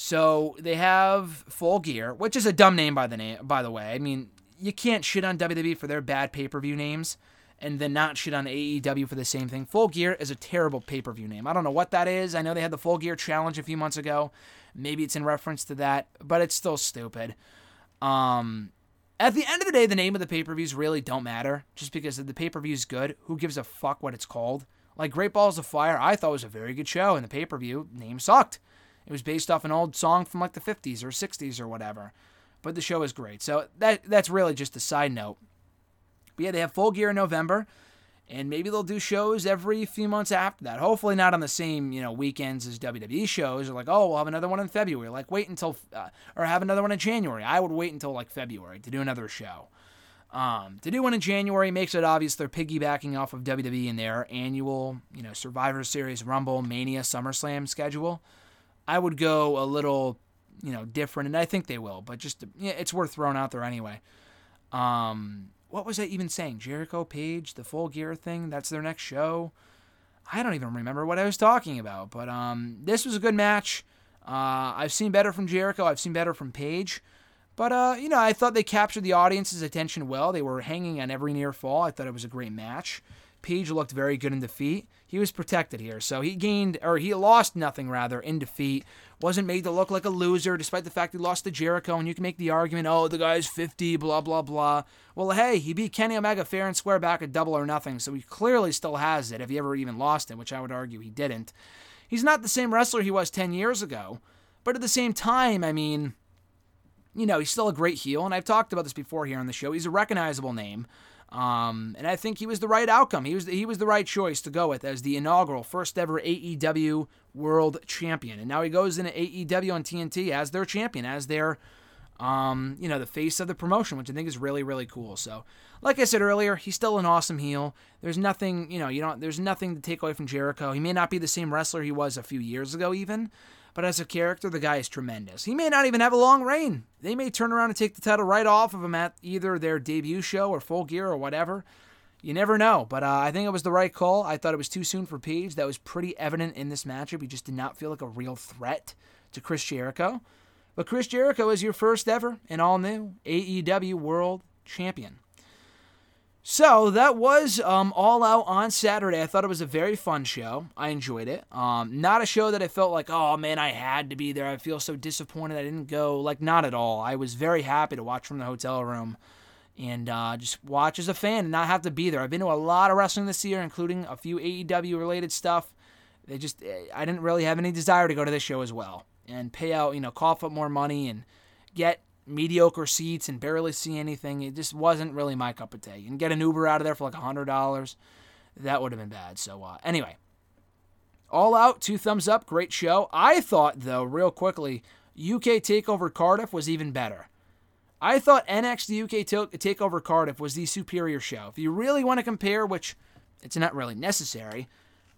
So they have Full Gear, which is a dumb name by the name, by the way. I mean, you can't shit on WWE for their bad pay per view names, and then not shit on AEW for the same thing. Full Gear is a terrible pay per view name. I don't know what that is. I know they had the Full Gear Challenge a few months ago. Maybe it's in reference to that, but it's still stupid. Um, at the end of the day, the name of the pay per views really don't matter. Just because the pay per view is good, who gives a fuck what it's called? Like Great Balls of Fire, I thought was a very good show, and the pay per view name sucked. It was based off an old song from like the 50s or 60s or whatever. But the show is great. So that that's really just a side note. But yeah, they have full gear in November. and maybe they'll do shows every few months after that. Hopefully, not on the same you know weekends as WWE shows. Or like, oh, we'll have another one in February. Like, wait until uh, or have another one in January. I would wait until like February to do another show. Um, to do one in January makes it obvious they're piggybacking off of WWE in their annual, you know, Survivor Series, Rumble, Mania, SummerSlam schedule. I would go a little, you know, different, and I think they will. But just yeah, it's worth throwing out there anyway. Um, what was I even saying? Jericho Page, the full gear thing. That's their next show. I don't even remember what I was talking about. But um, this was a good match. Uh, I've seen better from Jericho. I've seen better from Page. But, uh, you know, I thought they captured the audience's attention well. They were hanging on every near fall. I thought it was a great match. Page looked very good in defeat. He was protected here. So he gained, or he lost nothing, rather, in defeat. Wasn't made to look like a loser, despite the fact he lost to Jericho. And you can make the argument, oh, the guy's 50, blah, blah, blah. Well, hey, he beat Kenny Omega fair and square back at double or nothing. So he clearly still has it, if he ever even lost it, which I would argue he didn't. He's not the same wrestler he was 10 years ago. But at the same time, I mean, you know, he's still a great heel, and I've talked about this before here on the show. He's a recognizable name, um, and I think he was the right outcome. He was the, he was the right choice to go with as the inaugural first ever AEW World Champion, and now he goes into AEW on TNT as their champion, as their um, you know, the face of the promotion, which I think is really, really cool. So, like I said earlier, he's still an awesome heel. There's nothing, you know, you don't, there's nothing to take away from Jericho. He may not be the same wrestler he was a few years ago, even, but as a character, the guy is tremendous. He may not even have a long reign. They may turn around and take the title right off of him at either their debut show or full gear or whatever. You never know, but uh, I think it was the right call. I thought it was too soon for Page. That was pretty evident in this matchup. He just did not feel like a real threat to Chris Jericho. But Chris Jericho is your first ever and all new AEW World Champion. So that was um, all out on Saturday. I thought it was a very fun show. I enjoyed it. Um, not a show that I felt like, oh man, I had to be there. I feel so disappointed I didn't go. Like, not at all. I was very happy to watch from the hotel room and uh, just watch as a fan and not have to be there. I've been to a lot of wrestling this year, including a few AEW related stuff. They just, I didn't really have any desire to go to this show as well and pay out, you know, cough up more money and get mediocre seats and barely see anything. It just wasn't really my cup of tea. And get an Uber out of there for like a hundred dollars, that would have been bad. So uh, anyway, all out, two thumbs up, great show. I thought though, real quickly, UK Takeover Cardiff was even better. I thought NXT UK Takeover Cardiff was the superior show. If you really want to compare, which it's not really necessary,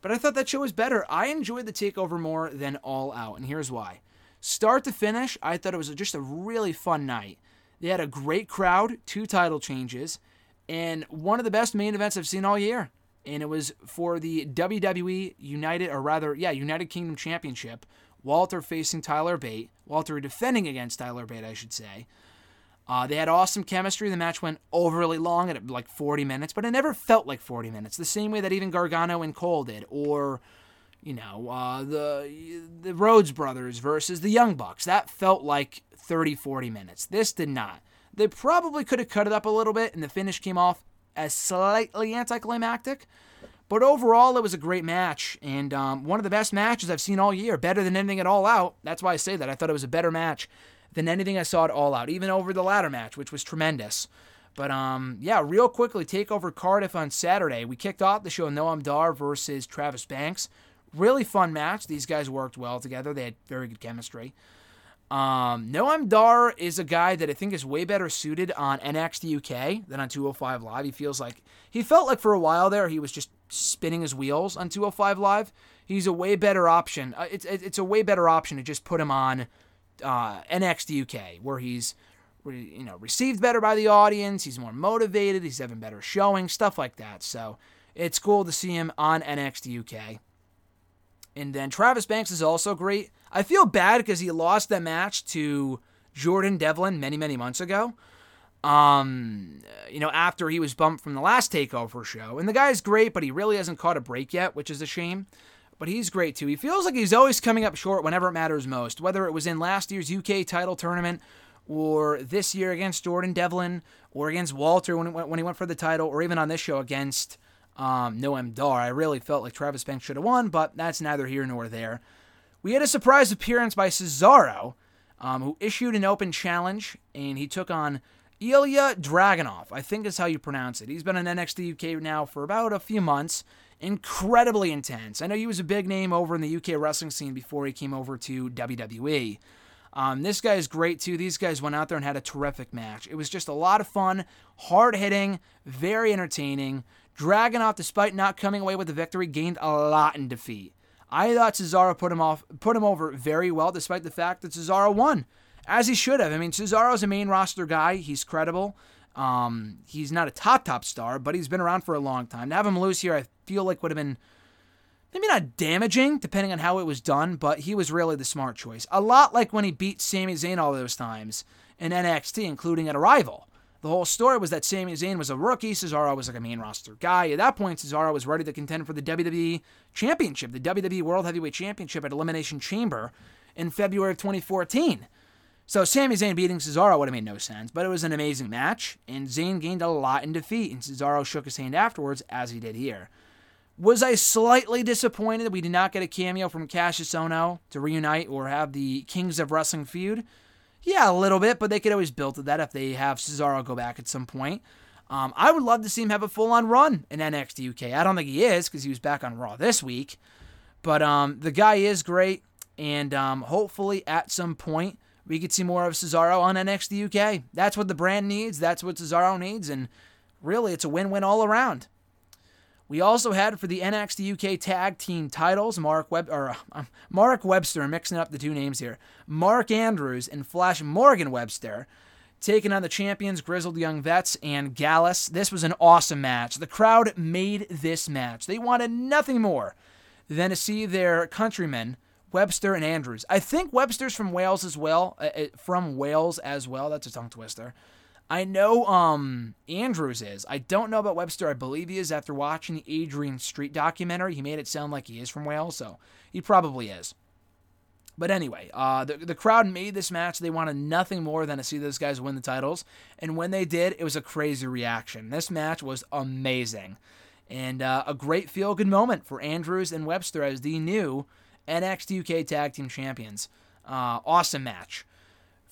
but I thought that show was better. I enjoyed the Takeover more than All Out, and here's why. Start to finish, I thought it was just a really fun night. They had a great crowd, two title changes, and one of the best main events I've seen all year. And it was for the WWE United, or rather, yeah, United Kingdom Championship. Walter facing Tyler Bate. Walter defending against Tyler Bate, I should say. Uh, they had awesome chemistry. The match went overly long at like 40 minutes, but it never felt like 40 minutes. The same way that even Gargano and Cole did, or you know, uh, the the Rhodes brothers versus the Young Bucks. That felt like 30, 40 minutes. This did not. They probably could have cut it up a little bit, and the finish came off as slightly anticlimactic. But overall, it was a great match, and um, one of the best matches I've seen all year. Better than anything at All Out. That's why I say that. I thought it was a better match than anything I saw at All Out, even over the ladder match, which was tremendous. But um, yeah, real quickly, take over Cardiff on Saturday. We kicked off the show Noam Dar versus Travis Banks. Really fun match. These guys worked well together. They had very good chemistry. Um, Noam Dar is a guy that I think is way better suited on NXT UK than on 205 Live. He feels like he felt like for a while there he was just spinning his wheels on 205 Live. He's a way better option. Uh, it's it's a way better option to just put him on uh, NXT UK where he's you know received better by the audience. He's more motivated. He's having better showing, stuff like that. So it's cool to see him on NXT UK. And then Travis Banks is also great. I feel bad because he lost that match to Jordan Devlin many, many months ago. Um, you know, after he was bumped from the last takeover show. And the guy's great, but he really hasn't caught a break yet, which is a shame. But he's great too. He feels like he's always coming up short whenever it matters most, whether it was in last year's UK title tournament or this year against Jordan Devlin or against Walter when, when he went for the title or even on this show against um, Noam Dar. I really felt like Travis Banks should have won, but that's neither here nor there. We had a surprise appearance by Cesaro, um, who issued an open challenge, and he took on Ilya Dragunov, I think is how you pronounce it. He's been in NXT UK now for about a few months. Incredibly intense. I know he was a big name over in the UK wrestling scene before he came over to WWE. Um, this guy is great too. These guys went out there and had a terrific match. It was just a lot of fun, hard hitting, very entertaining. Dragunov, despite not coming away with the victory, gained a lot in defeat. I thought Cesaro put him off, put him over very well, despite the fact that Cesaro won, as he should have. I mean, Cesaro's a main roster guy. He's credible. Um, he's not a top top star, but he's been around for a long time. To have him lose here, I feel like would have been maybe not damaging, depending on how it was done, but he was really the smart choice. A lot like when he beat Sami Zayn all those times in NXT, including at Arrival. The whole story was that Sami Zayn was a rookie, Cesaro was like a main roster guy. At that point, Cesaro was ready to contend for the WWE Championship, the WWE World Heavyweight Championship at Elimination Chamber in February of 2014. So Sami Zayn beating Cesaro would have made no sense, but it was an amazing match, and Zayn gained a lot in defeat, and Cesaro shook his hand afterwards, as he did here. Was I slightly disappointed that we did not get a cameo from Kassius Ohno to reunite or have the Kings of Wrestling feud? Yeah, a little bit, but they could always build to that if they have Cesaro go back at some point. Um, I would love to see him have a full on run in NXT UK. I don't think he is because he was back on Raw this week. But um, the guy is great, and um, hopefully at some point we could see more of Cesaro on NXT UK. That's what the brand needs. That's what Cesaro needs, and really, it's a win win all around. We also had for the NXT UK Tag Team titles Mark Web or uh, Mark Webster, mixing up the two names here. Mark Andrews and Flash Morgan Webster taking on the champions Grizzled Young Vets and Gallus. This was an awesome match. The crowd made this match. They wanted nothing more than to see their countrymen Webster and Andrews. I think Webster's from Wales as well. Uh, uh from Wales as well. That's a tongue twister. I know um, Andrews is. I don't know about Webster. I believe he is after watching the Adrian Street documentary. He made it sound like he is from Wales, so he probably is. But anyway, uh, the, the crowd made this match. They wanted nothing more than to see those guys win the titles. And when they did, it was a crazy reaction. This match was amazing. And uh, a great feel good moment for Andrews and Webster as the new NXT UK Tag Team Champions. Uh, awesome match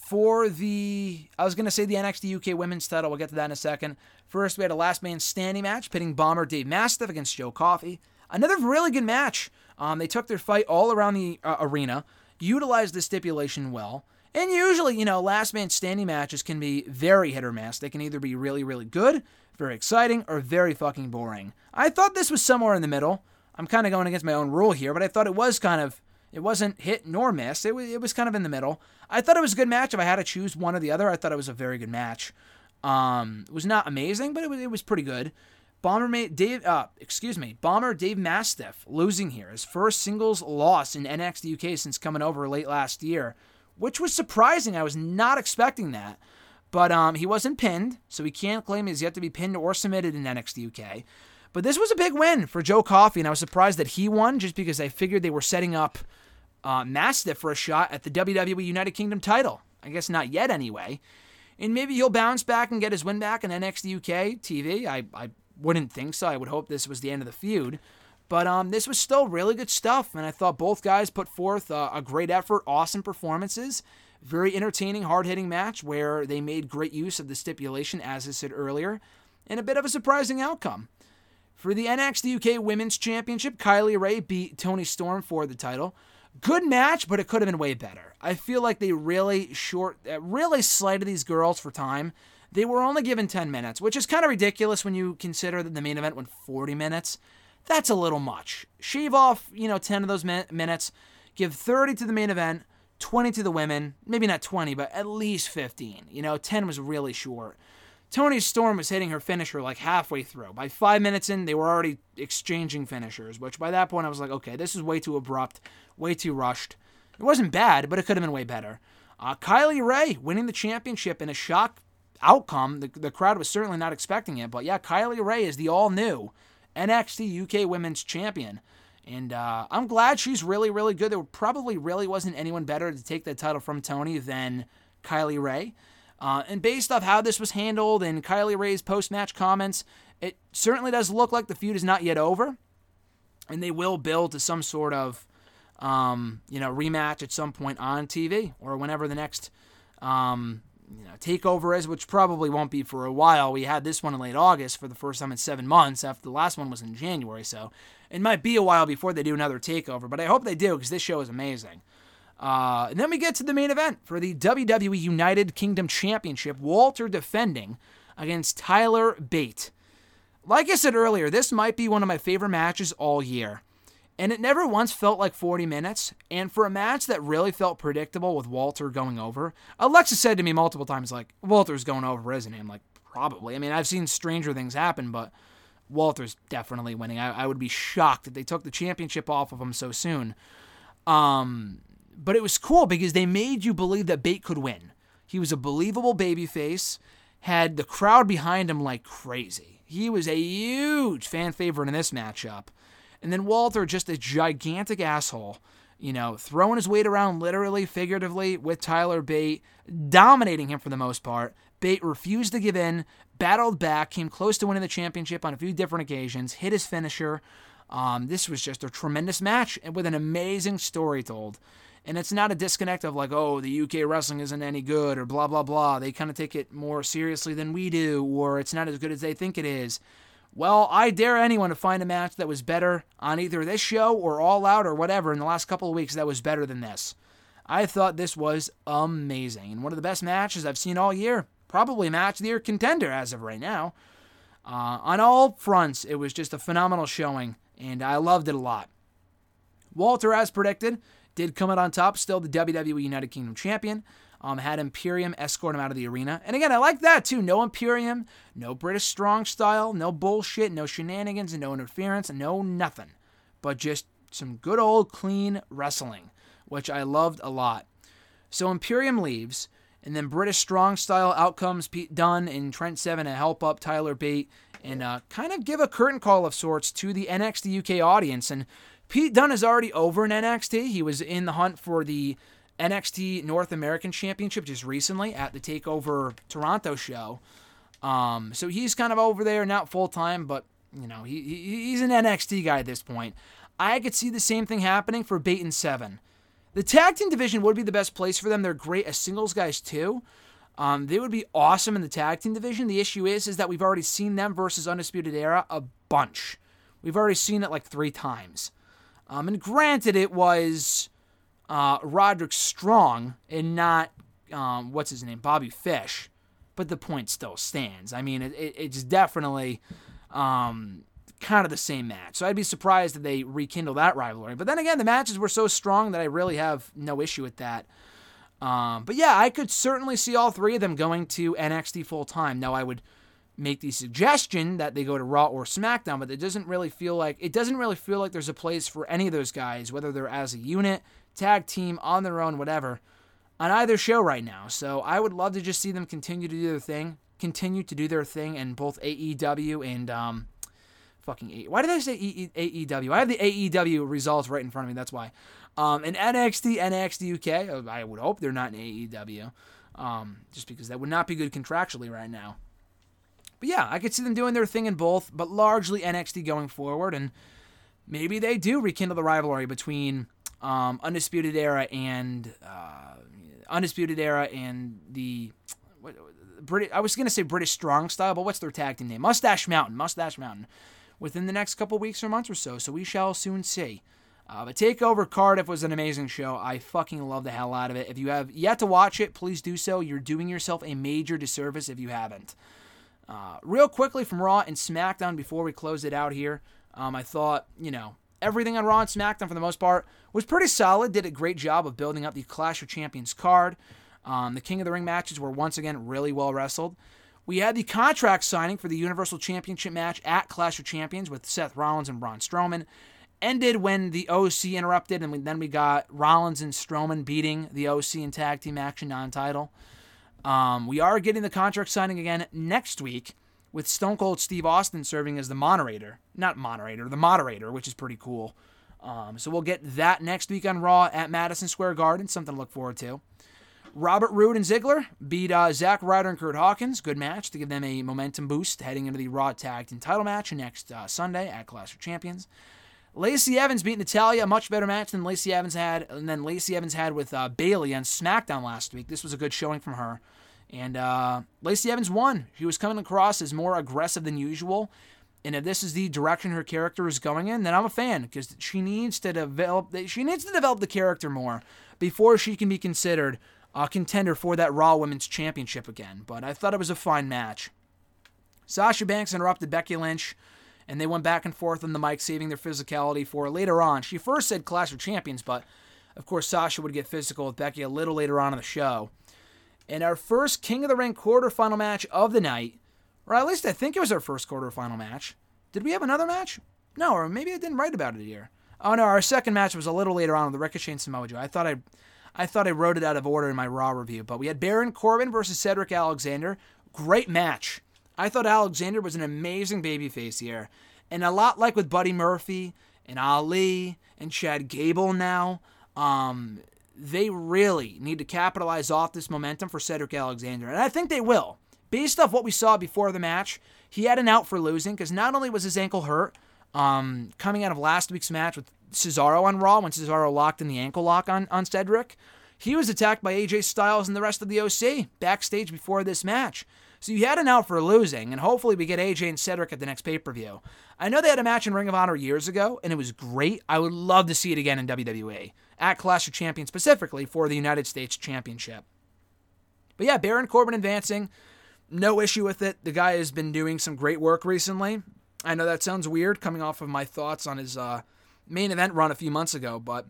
for the I was gonna say the NXT UK Women's Title. We'll get to that in a second. First, we had a last man standing match pitting bomber Dave Mastiff against Joe Coffey. Another really good match. Um, they took their fight all around the uh, arena, utilized the stipulation well. And usually, you know, last man standing matches can be very hit or miss. They can either be really, really good, very exciting, or very fucking boring. I thought this was somewhere in the middle. I'm kind of going against my own rule here, but I thought it was kind of it wasn't hit nor miss. It was, it was kind of in the middle. I thought it was a good match. If I had to choose one or the other, I thought it was a very good match. Um, it was not amazing, but it was, it was pretty good. Bomber Dave, uh, excuse me, Bomber Dave Mastiff losing here, his first singles loss in NXT UK since coming over late last year, which was surprising. I was not expecting that, but um, he wasn't pinned, so he can't claim he's yet to be pinned or submitted in NXT UK. But this was a big win for Joe Coffey, and I was surprised that he won just because I figured they were setting up uh, Mastiff for a shot at the WWE United Kingdom title. I guess not yet, anyway. And maybe he'll bounce back and get his win back in NXT UK TV. I, I wouldn't think so. I would hope this was the end of the feud. But um, this was still really good stuff, and I thought both guys put forth uh, a great effort, awesome performances, very entertaining, hard hitting match where they made great use of the stipulation, as I said earlier, and a bit of a surprising outcome. For the NXT UK Women's Championship, Kylie Rae beat Toni Storm for the title. Good match, but it could have been way better. I feel like they really short, uh, really slighted these girls for time. They were only given 10 minutes, which is kind of ridiculous when you consider that the main event went 40 minutes. That's a little much. Shave off, you know, 10 of those min- minutes, give 30 to the main event, 20 to the women, maybe not 20, but at least 15. You know, 10 was really short. Toni Storm was hitting her finisher like halfway through. By five minutes in, they were already exchanging finishers, which by that point I was like, okay, this is way too abrupt, way too rushed. It wasn't bad, but it could have been way better. Uh, Kylie Rae winning the championship in a shock outcome. The, the crowd was certainly not expecting it, but yeah, Kylie Rae is the all new NXT UK Women's Champion. And uh, I'm glad she's really, really good. There probably really wasn't anyone better to take the title from Toni than Kylie Rae. Uh, and based off how this was handled and Kylie Rae's post match comments, it certainly does look like the feud is not yet over. And they will build to some sort of um, you know, rematch at some point on TV or whenever the next um, you know takeover is, which probably won't be for a while. We had this one in late August for the first time in seven months. After the last one was in January, so it might be a while before they do another takeover. But I hope they do because this show is amazing. Uh, and then we get to the main event for the WWE United Kingdom Championship. Walter defending against Tyler Bate. Like I said earlier, this might be one of my favorite matches all year. And it never once felt like 40 minutes. And for a match that really felt predictable with Walter going over, Alexis said to me multiple times, like, Walter's going over, isn't he? I'm like, probably. I mean, I've seen stranger things happen, but Walter's definitely winning. I, I would be shocked if they took the championship off of him so soon. Um, but it was cool because they made you believe that Bate could win. He was a believable babyface, had the crowd behind him like crazy. He was a huge fan favorite in this matchup. And then Walter, just a gigantic asshole, you know, throwing his weight around literally, figuratively with Tyler Bate, dominating him for the most part. Bate refused to give in, battled back, came close to winning the championship on a few different occasions, hit his finisher. Um, this was just a tremendous match with an amazing story told. And it's not a disconnect of like, oh, the UK wrestling isn't any good or blah, blah, blah. They kind of take it more seriously than we do, or it's not as good as they think it is. Well, I dare anyone to find a match that was better on either this show or All Out or whatever in the last couple of weeks that was better than this. I thought this was amazing and one of the best matches I've seen all year. Probably match of the year contender as of right now. Uh, on all fronts, it was just a phenomenal showing, and I loved it a lot. Walter, as predicted, did come out on top, still the WWE United Kingdom champion. Um, had Imperium escort him out of the arena. And again, I like that too. No Imperium, no British strong style, no bullshit, no shenanigans, no interference, no nothing. But just some good old clean wrestling, which I loved a lot. So Imperium leaves, and then British strong style outcomes Pete Dunne and Trent Seven to help up Tyler Bate and uh, kind of give a curtain call of sorts to the NXT UK audience. And Pete Dunne is already over in NXT. He was in the hunt for the NXT North American Championship just recently at the Takeover Toronto show. Um, so he's kind of over there, not full time, but you know he, he, he's an NXT guy at this point. I could see the same thing happening for Bate and Seven. The tag team division would be the best place for them. They're great as singles guys too. Um, they would be awesome in the tag team division. The issue is, is that we've already seen them versus Undisputed Era a bunch. We've already seen it like three times. Um, and granted, it was uh, Roderick Strong and not um, what's his name, Bobby Fish. But the point still stands. I mean, it, it, it's definitely um, kind of the same match. So I'd be surprised if they rekindle that rivalry. But then again, the matches were so strong that I really have no issue with that. Um, but yeah, I could certainly see all three of them going to NXT full time. Now I would make the suggestion that they go to Raw or SmackDown, but it doesn't really feel like it doesn't really feel like there's a place for any of those guys, whether they're as a unit, tag team, on their own, whatever, on either show right now. So I would love to just see them continue to do their thing, continue to do their thing in both AEW and um, fucking A- why did I say AEW? I have the AEW results right in front of me. That's why. Um, and NXT, NXT UK. I would hope they're not in AEW, um, just because that would not be good contractually right now. But yeah, I could see them doing their thing in both, but largely NXT going forward, and maybe they do rekindle the rivalry between um, Undisputed Era and uh, Undisputed Era and the what, British. I was gonna say British Strong Style, but what's their tag team name? Mustache Mountain. Mustache Mountain. Within the next couple weeks or months or so, so we shall soon see. Uh, but Takeover Cardiff was an amazing show. I fucking love the hell out of it. If you have yet to watch it, please do so. You're doing yourself a major disservice if you haven't. Uh, real quickly from Raw and SmackDown before we close it out here, um, I thought, you know, everything on Raw and SmackDown for the most part was pretty solid. Did a great job of building up the Clash of Champions card. Um, the King of the Ring matches were once again really well wrestled. We had the contract signing for the Universal Championship match at Clash of Champions with Seth Rollins and Braun Strowman. Ended when the OC interrupted, and then we got Rollins and Strowman beating the OC in tag team action non title. Um, we are getting the contract signing again next week with Stone Cold Steve Austin serving as the moderator. Not moderator, the moderator, which is pretty cool. Um, so we'll get that next week on Raw at Madison Square Garden. Something to look forward to. Robert Roode and Ziggler beat uh, Zack Ryder and Kurt Hawkins. Good match to give them a momentum boost heading into the Raw Tag Team title match next uh, Sunday at Clash of Champions. Lacey Evans beat Natalya, a much better match than Lacey Evans had, and then Lacey Evans had with uh, Bayley on SmackDown last week. This was a good showing from her. And uh, Lacey Evans won. She was coming across as more aggressive than usual. And if this is the direction her character is going in, then I'm a fan because she needs to develop. She needs to develop the character more before she can be considered a contender for that Raw Women's Championship again. But I thought it was a fine match. Sasha Banks interrupted Becky Lynch, and they went back and forth on the mic, saving their physicality for later on. She first said Clash of Champions, but of course Sasha would get physical with Becky a little later on in the show. In our first King of the Ring quarterfinal match of the night, or at least I think it was our first quarterfinal match. Did we have another match? No, or maybe I didn't write about it here. Oh no, our second match was a little later on with the Ricochet and Samoa Joe. I thought I, I thought I wrote it out of order in my Raw review, but we had Baron Corbin versus Cedric Alexander. Great match. I thought Alexander was an amazing babyface here, and a lot like with Buddy Murphy and Ali and Chad Gable now. Um, they really need to capitalize off this momentum for Cedric Alexander, and I think they will. Based off what we saw before the match, he had an out for losing because not only was his ankle hurt, um, coming out of last week's match with Cesaro on Raw when Cesaro locked in the ankle lock on, on Cedric, he was attacked by AJ Styles and the rest of the OC backstage before this match. So you had an out for losing, and hopefully we get AJ and Cedric at the next pay per view. I know they had a match in Ring of Honor years ago, and it was great. I would love to see it again in WWE at Clash of Champions specifically for the United States Championship. But yeah, Baron Corbin advancing, no issue with it. The guy has been doing some great work recently. I know that sounds weird coming off of my thoughts on his uh, main event run a few months ago, but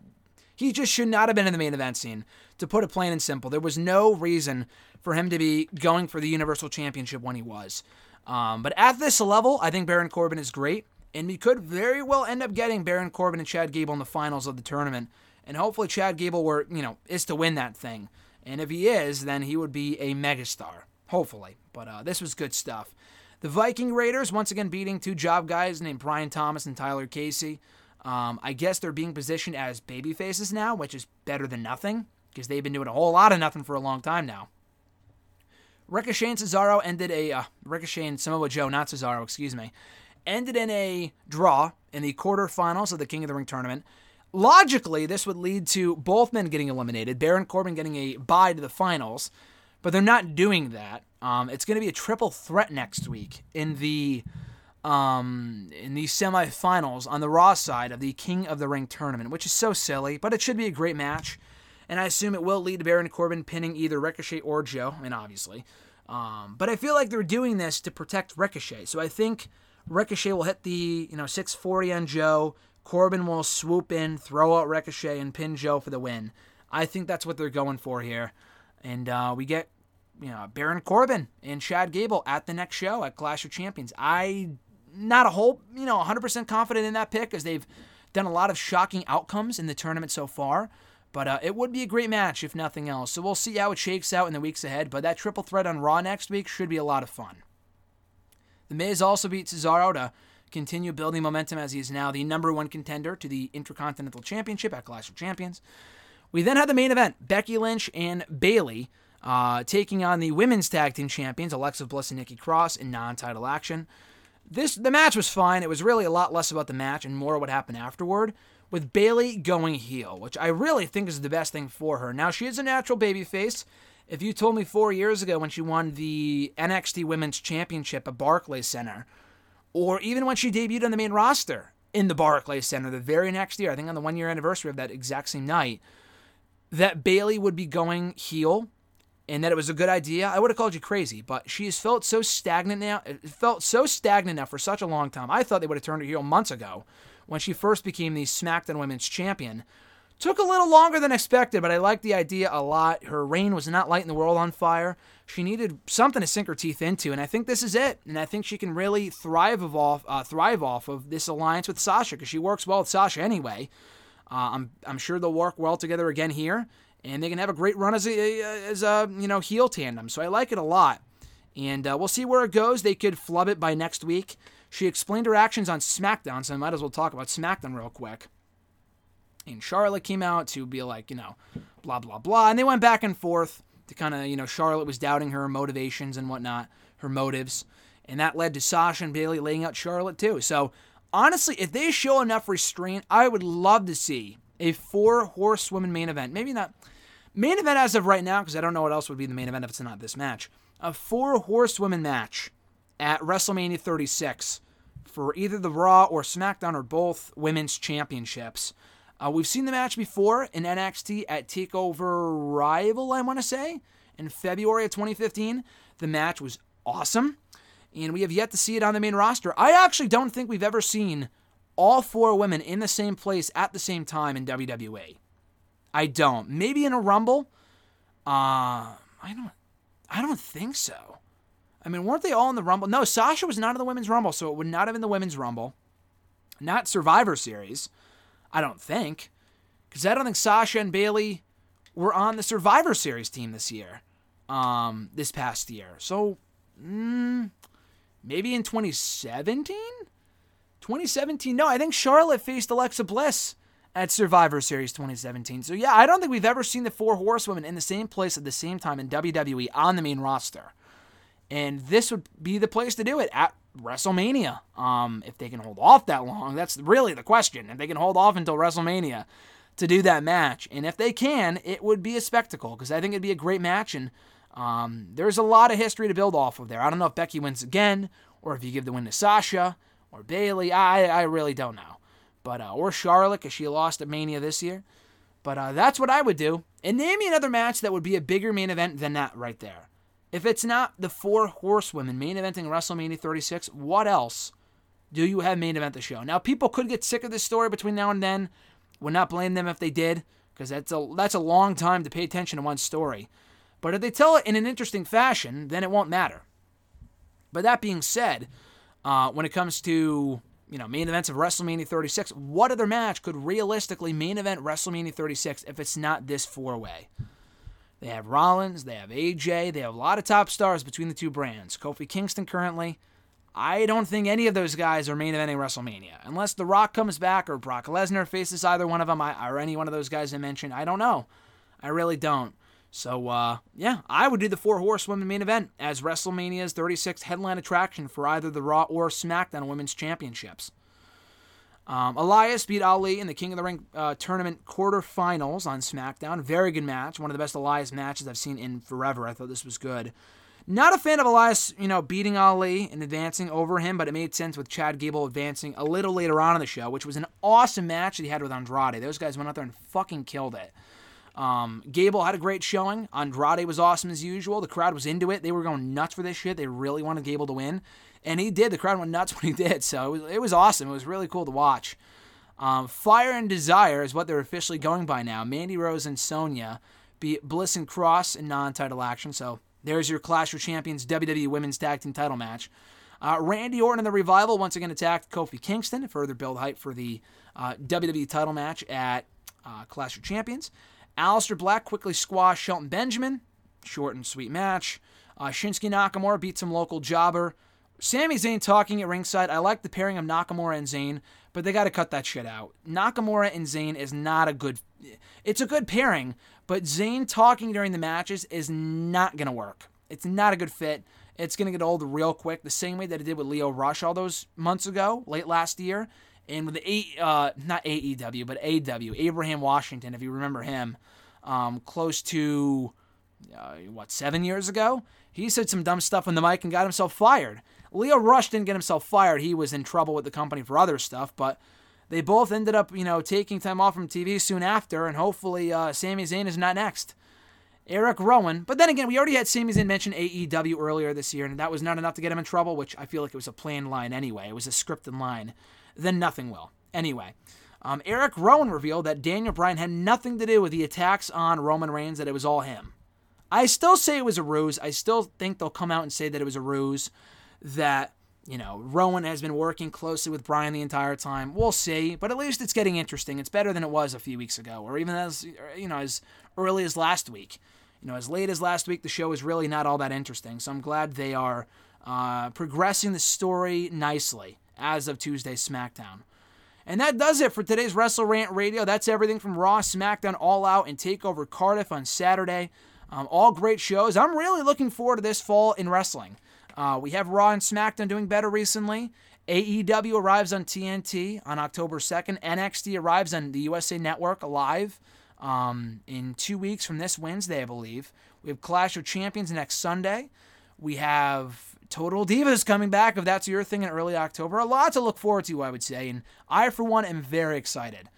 he just should not have been in the main event scene. To put it plain and simple, there was no reason for him to be going for the Universal Championship when he was. Um, but at this level, I think Baron Corbin is great, and we could very well end up getting Baron Corbin and Chad Gable in the finals of the tournament and hopefully Chad Gable were, you know, is to win that thing. And if he is, then he would be a megastar. Hopefully. But uh, this was good stuff. The Viking Raiders once again beating two job guys named Brian Thomas and Tyler Casey. Um, I guess they're being positioned as baby faces now, which is better than nothing because they've been doing a whole lot of nothing for a long time now. Ricochet and Cesaro ended a uh, Ricochet and Samoa Joe, not Cesaro, excuse me, ended in a draw in the quarterfinals of the King of the Ring tournament. Logically, this would lead to both men getting eliminated, Baron Corbin getting a bye to the finals, but they're not doing that. Um, it's going to be a triple threat next week in the um, in the semifinals on the Raw side of the King of the Ring tournament, which is so silly, but it should be a great match. And I assume it will lead to Baron Corbin pinning either Ricochet or Joe, I mean, obviously. Um, but I feel like they're doing this to protect Ricochet. So I think Ricochet will hit the you know 640 on Joe. Corbin will swoop in, throw out Ricochet, and pin Joe for the win. I think that's what they're going for here. And uh, we get you know Baron Corbin and Chad Gable at the next show at Clash of Champions. I not a whole you know 100% confident in that pick as they've done a lot of shocking outcomes in the tournament so far. But uh, it would be a great match if nothing else. So we'll see how it shakes out in the weeks ahead. But that triple threat on Raw next week should be a lot of fun. The Miz also beat Cesaro to continue building momentum as he is now the number one contender to the Intercontinental Championship at Clash of Champions. We then had the main event Becky Lynch and Bayley uh, taking on the women's tag team champions Alexa Bliss and Nikki Cross in non-title action. This the match was fine. It was really a lot less about the match and more what happened afterward. With Bayley going heel, which I really think is the best thing for her. Now she is a natural babyface. If you told me four years ago when she won the NXT Women's Championship at Barclays Center or even when she debuted on the main roster in the Barclays Center the very next year, I think on the one year anniversary of that exact same night, that Bayley would be going heel and that it was a good idea, I would have called you crazy. But she has felt so stagnant now. It felt so stagnant now for such a long time. I thought they would have turned her heel months ago when she first became the SmackDown Women's Champion. Took a little longer than expected, but I liked the idea a lot. Her reign was not lighting the world on fire. She needed something to sink her teeth into, and I think this is it. And I think she can really thrive off, uh, thrive off of this alliance with Sasha because she works well with Sasha anyway. Uh, I'm I'm sure they'll work well together again here, and they can have a great run as a as a you know heel tandem. So I like it a lot, and uh, we'll see where it goes. They could flub it by next week. She explained her actions on SmackDown, so I might as well talk about SmackDown real quick and Charlotte came out to be like, you know, blah, blah, blah. And they went back and forth to kind of, you know, Charlotte was doubting her motivations and whatnot, her motives. And that led to Sasha and Bayley laying out Charlotte too. So honestly, if they show enough restraint, I would love to see a four horsewoman main event. Maybe not. Main event as of right now, because I don't know what else would be the main event if it's not this match. A four horsewomen match at WrestleMania 36 for either the Raw or SmackDown or both women's championships. Uh, we've seen the match before in NXT at TakeOver Rival, I want to say, in February of 2015. The match was awesome, and we have yet to see it on the main roster. I actually don't think we've ever seen all four women in the same place at the same time in WWE. I don't. Maybe in a Rumble. Uh, I don't. I don't think so. I mean, weren't they all in the Rumble? No, Sasha was not in the Women's Rumble, so it would not have been the Women's Rumble. Not Survivor Series. I don't think. Because I don't think Sasha and Bayley were on the Survivor Series team this year. Um, this past year. So, mm, maybe in 2017? 2017? No, I think Charlotte faced Alexa Bliss at Survivor Series 2017. So, yeah, I don't think we've ever seen the four horsewomen in the same place at the same time in WWE on the main roster. And this would be the place to do it at WrestleMania. Um, if they can hold off that long, that's really the question. If they can hold off until WrestleMania to do that match, and if they can, it would be a spectacle because I think it'd be a great match. And um, there's a lot of history to build off of there. I don't know if Becky wins again, or if you give the win to Sasha or Bayley. I I really don't know, but uh, or Charlotte because she lost at Mania this year. But uh, that's what I would do. And name me another match that would be a bigger main event than that right there. If it's not the four horsewomen main eventing WrestleMania 36, what else do you have main event the show? Now, people could get sick of this story between now and then. Would not blame them if they did, because that's a that's a long time to pay attention to one story. But if they tell it in an interesting fashion, then it won't matter. But that being said, uh, when it comes to you know main events of WrestleMania 36, what other match could realistically main event WrestleMania 36 if it's not this four way? They have Rollins, they have AJ, they have a lot of top stars between the two brands. Kofi Kingston currently. I don't think any of those guys are main eventing WrestleMania. Unless The Rock comes back or Brock Lesnar faces either one of them or any one of those guys I mentioned. I don't know. I really don't. So, uh, yeah, I would do the Four Horsewomen main event as WrestleMania's 36th headline attraction for either the Raw or SmackDown Women's Championships. Um, Elias beat Ali in the King of the Ring uh, tournament quarterfinals on SmackDown. Very good match. One of the best Elias matches I've seen in forever. I thought this was good. Not a fan of Elias, you know, beating Ali and advancing over him, but it made sense with Chad Gable advancing a little later on in the show, which was an awesome match that he had with Andrade. Those guys went out there and fucking killed it. Um, Gable had a great showing. Andrade was awesome as usual. The crowd was into it. They were going nuts for this shit. They really wanted Gable to win and he did. The crowd went nuts when he did. So it was, it was awesome. It was really cool to watch. Um, Fire and Desire is what they're officially going by now. Mandy Rose and Sonya beat Bliss and Cross in non-title action. So there's your Clash of Champions WWE Women's Tag Team Title match. Uh, Randy Orton and the Revival once again attacked Kofi Kingston to further build hype for the uh, WWE title match at uh, Clash of Champions. Aleister Black quickly squashed Shelton Benjamin. Short and sweet match. Uh, Shinsuke Nakamura beat some local jobber. Sami Zayn talking at ringside. I like the pairing of Nakamura and Zayn, but they got to cut that shit out. Nakamura and Zayn is not a good. It's a good pairing, but Zayn talking during the matches is not gonna work. It's not a good fit. It's gonna get old real quick, the same way that it did with Lio Rush all those months ago, late last year, and with the A, uh, not AEW, but AW, Abraham Washington, if you remember him, um, close to uh, what seven years ago, he said some dumb stuff on the mic and got himself fired. Lio Rush didn't get himself fired. He was in trouble with the company for other stuff, but they both ended up, you know, taking time off from TV soon after, and hopefully uh, Sami Zayn is not next. Eric Rowan, but then again, we already had Sami Zayn mention AEW earlier this year, and that was not enough to get him in trouble, which I feel like it was a planned line anyway. It was a scripted line. Then nothing will. Anyway, um, Eric Rowan revealed that Daniel Bryan had nothing to do with the attacks on Roman Reigns, that it was all him. I still say it was a ruse. I still think they'll come out and say that it was a ruse that you know, Rowan has been working closely with Bryan the entire time. We'll see, but at least it's getting interesting. It's better than it was a few weeks ago, or even as you know, as early as last week. You know, as late as last week, the show is really not all that interesting. So I'm glad they are uh, progressing the story nicely as of Tuesday SmackDown. And that does it for today's Wrestle Rant Radio. That's everything from Raw, SmackDown, All Out, and Takeover Cardiff on Saturday. Um, all great shows. I'm really looking forward to this fall in wrestling. Uh, we have Raw and SmackDown doing better recently. AEW arrives on TNT on October 2nd. NXT arrives on the USA Network live um, in two weeks from this Wednesday, I believe. We have Clash of Champions next Sunday. We have Total Divas coming back, if that's your thing, in early October. A lot to look forward to, I would say, and I, for one, am very excited.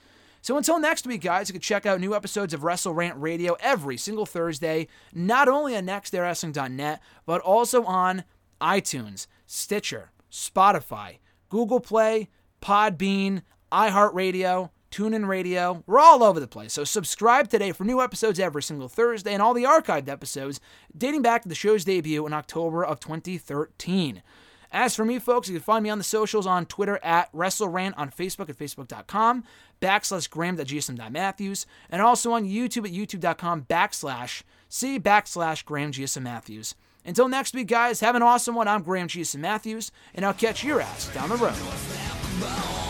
So until next week, guys, you can check out new episodes of Wrestle Rant Radio every single Thursday, not only on nextairwrestling.net, but also on iTunes, Stitcher, Spotify, Google Play, Podbean, iHeartRadio, TuneIn Radio. We're all over the place. So subscribe today for new episodes every single Thursday and all the archived episodes dating back to the show's debut in October of 2013. As for me, folks, you can find me on the socials on Twitter at WrestleRant, on Facebook at Facebook.com, backslash Graham.gsm.matthews, and also on YouTube at YouTube.com backslash C backslash Graham GSM Matthews. Until next week, guys, have an awesome one. I'm Graham GSM Matthews, and I'll catch your ass down the road.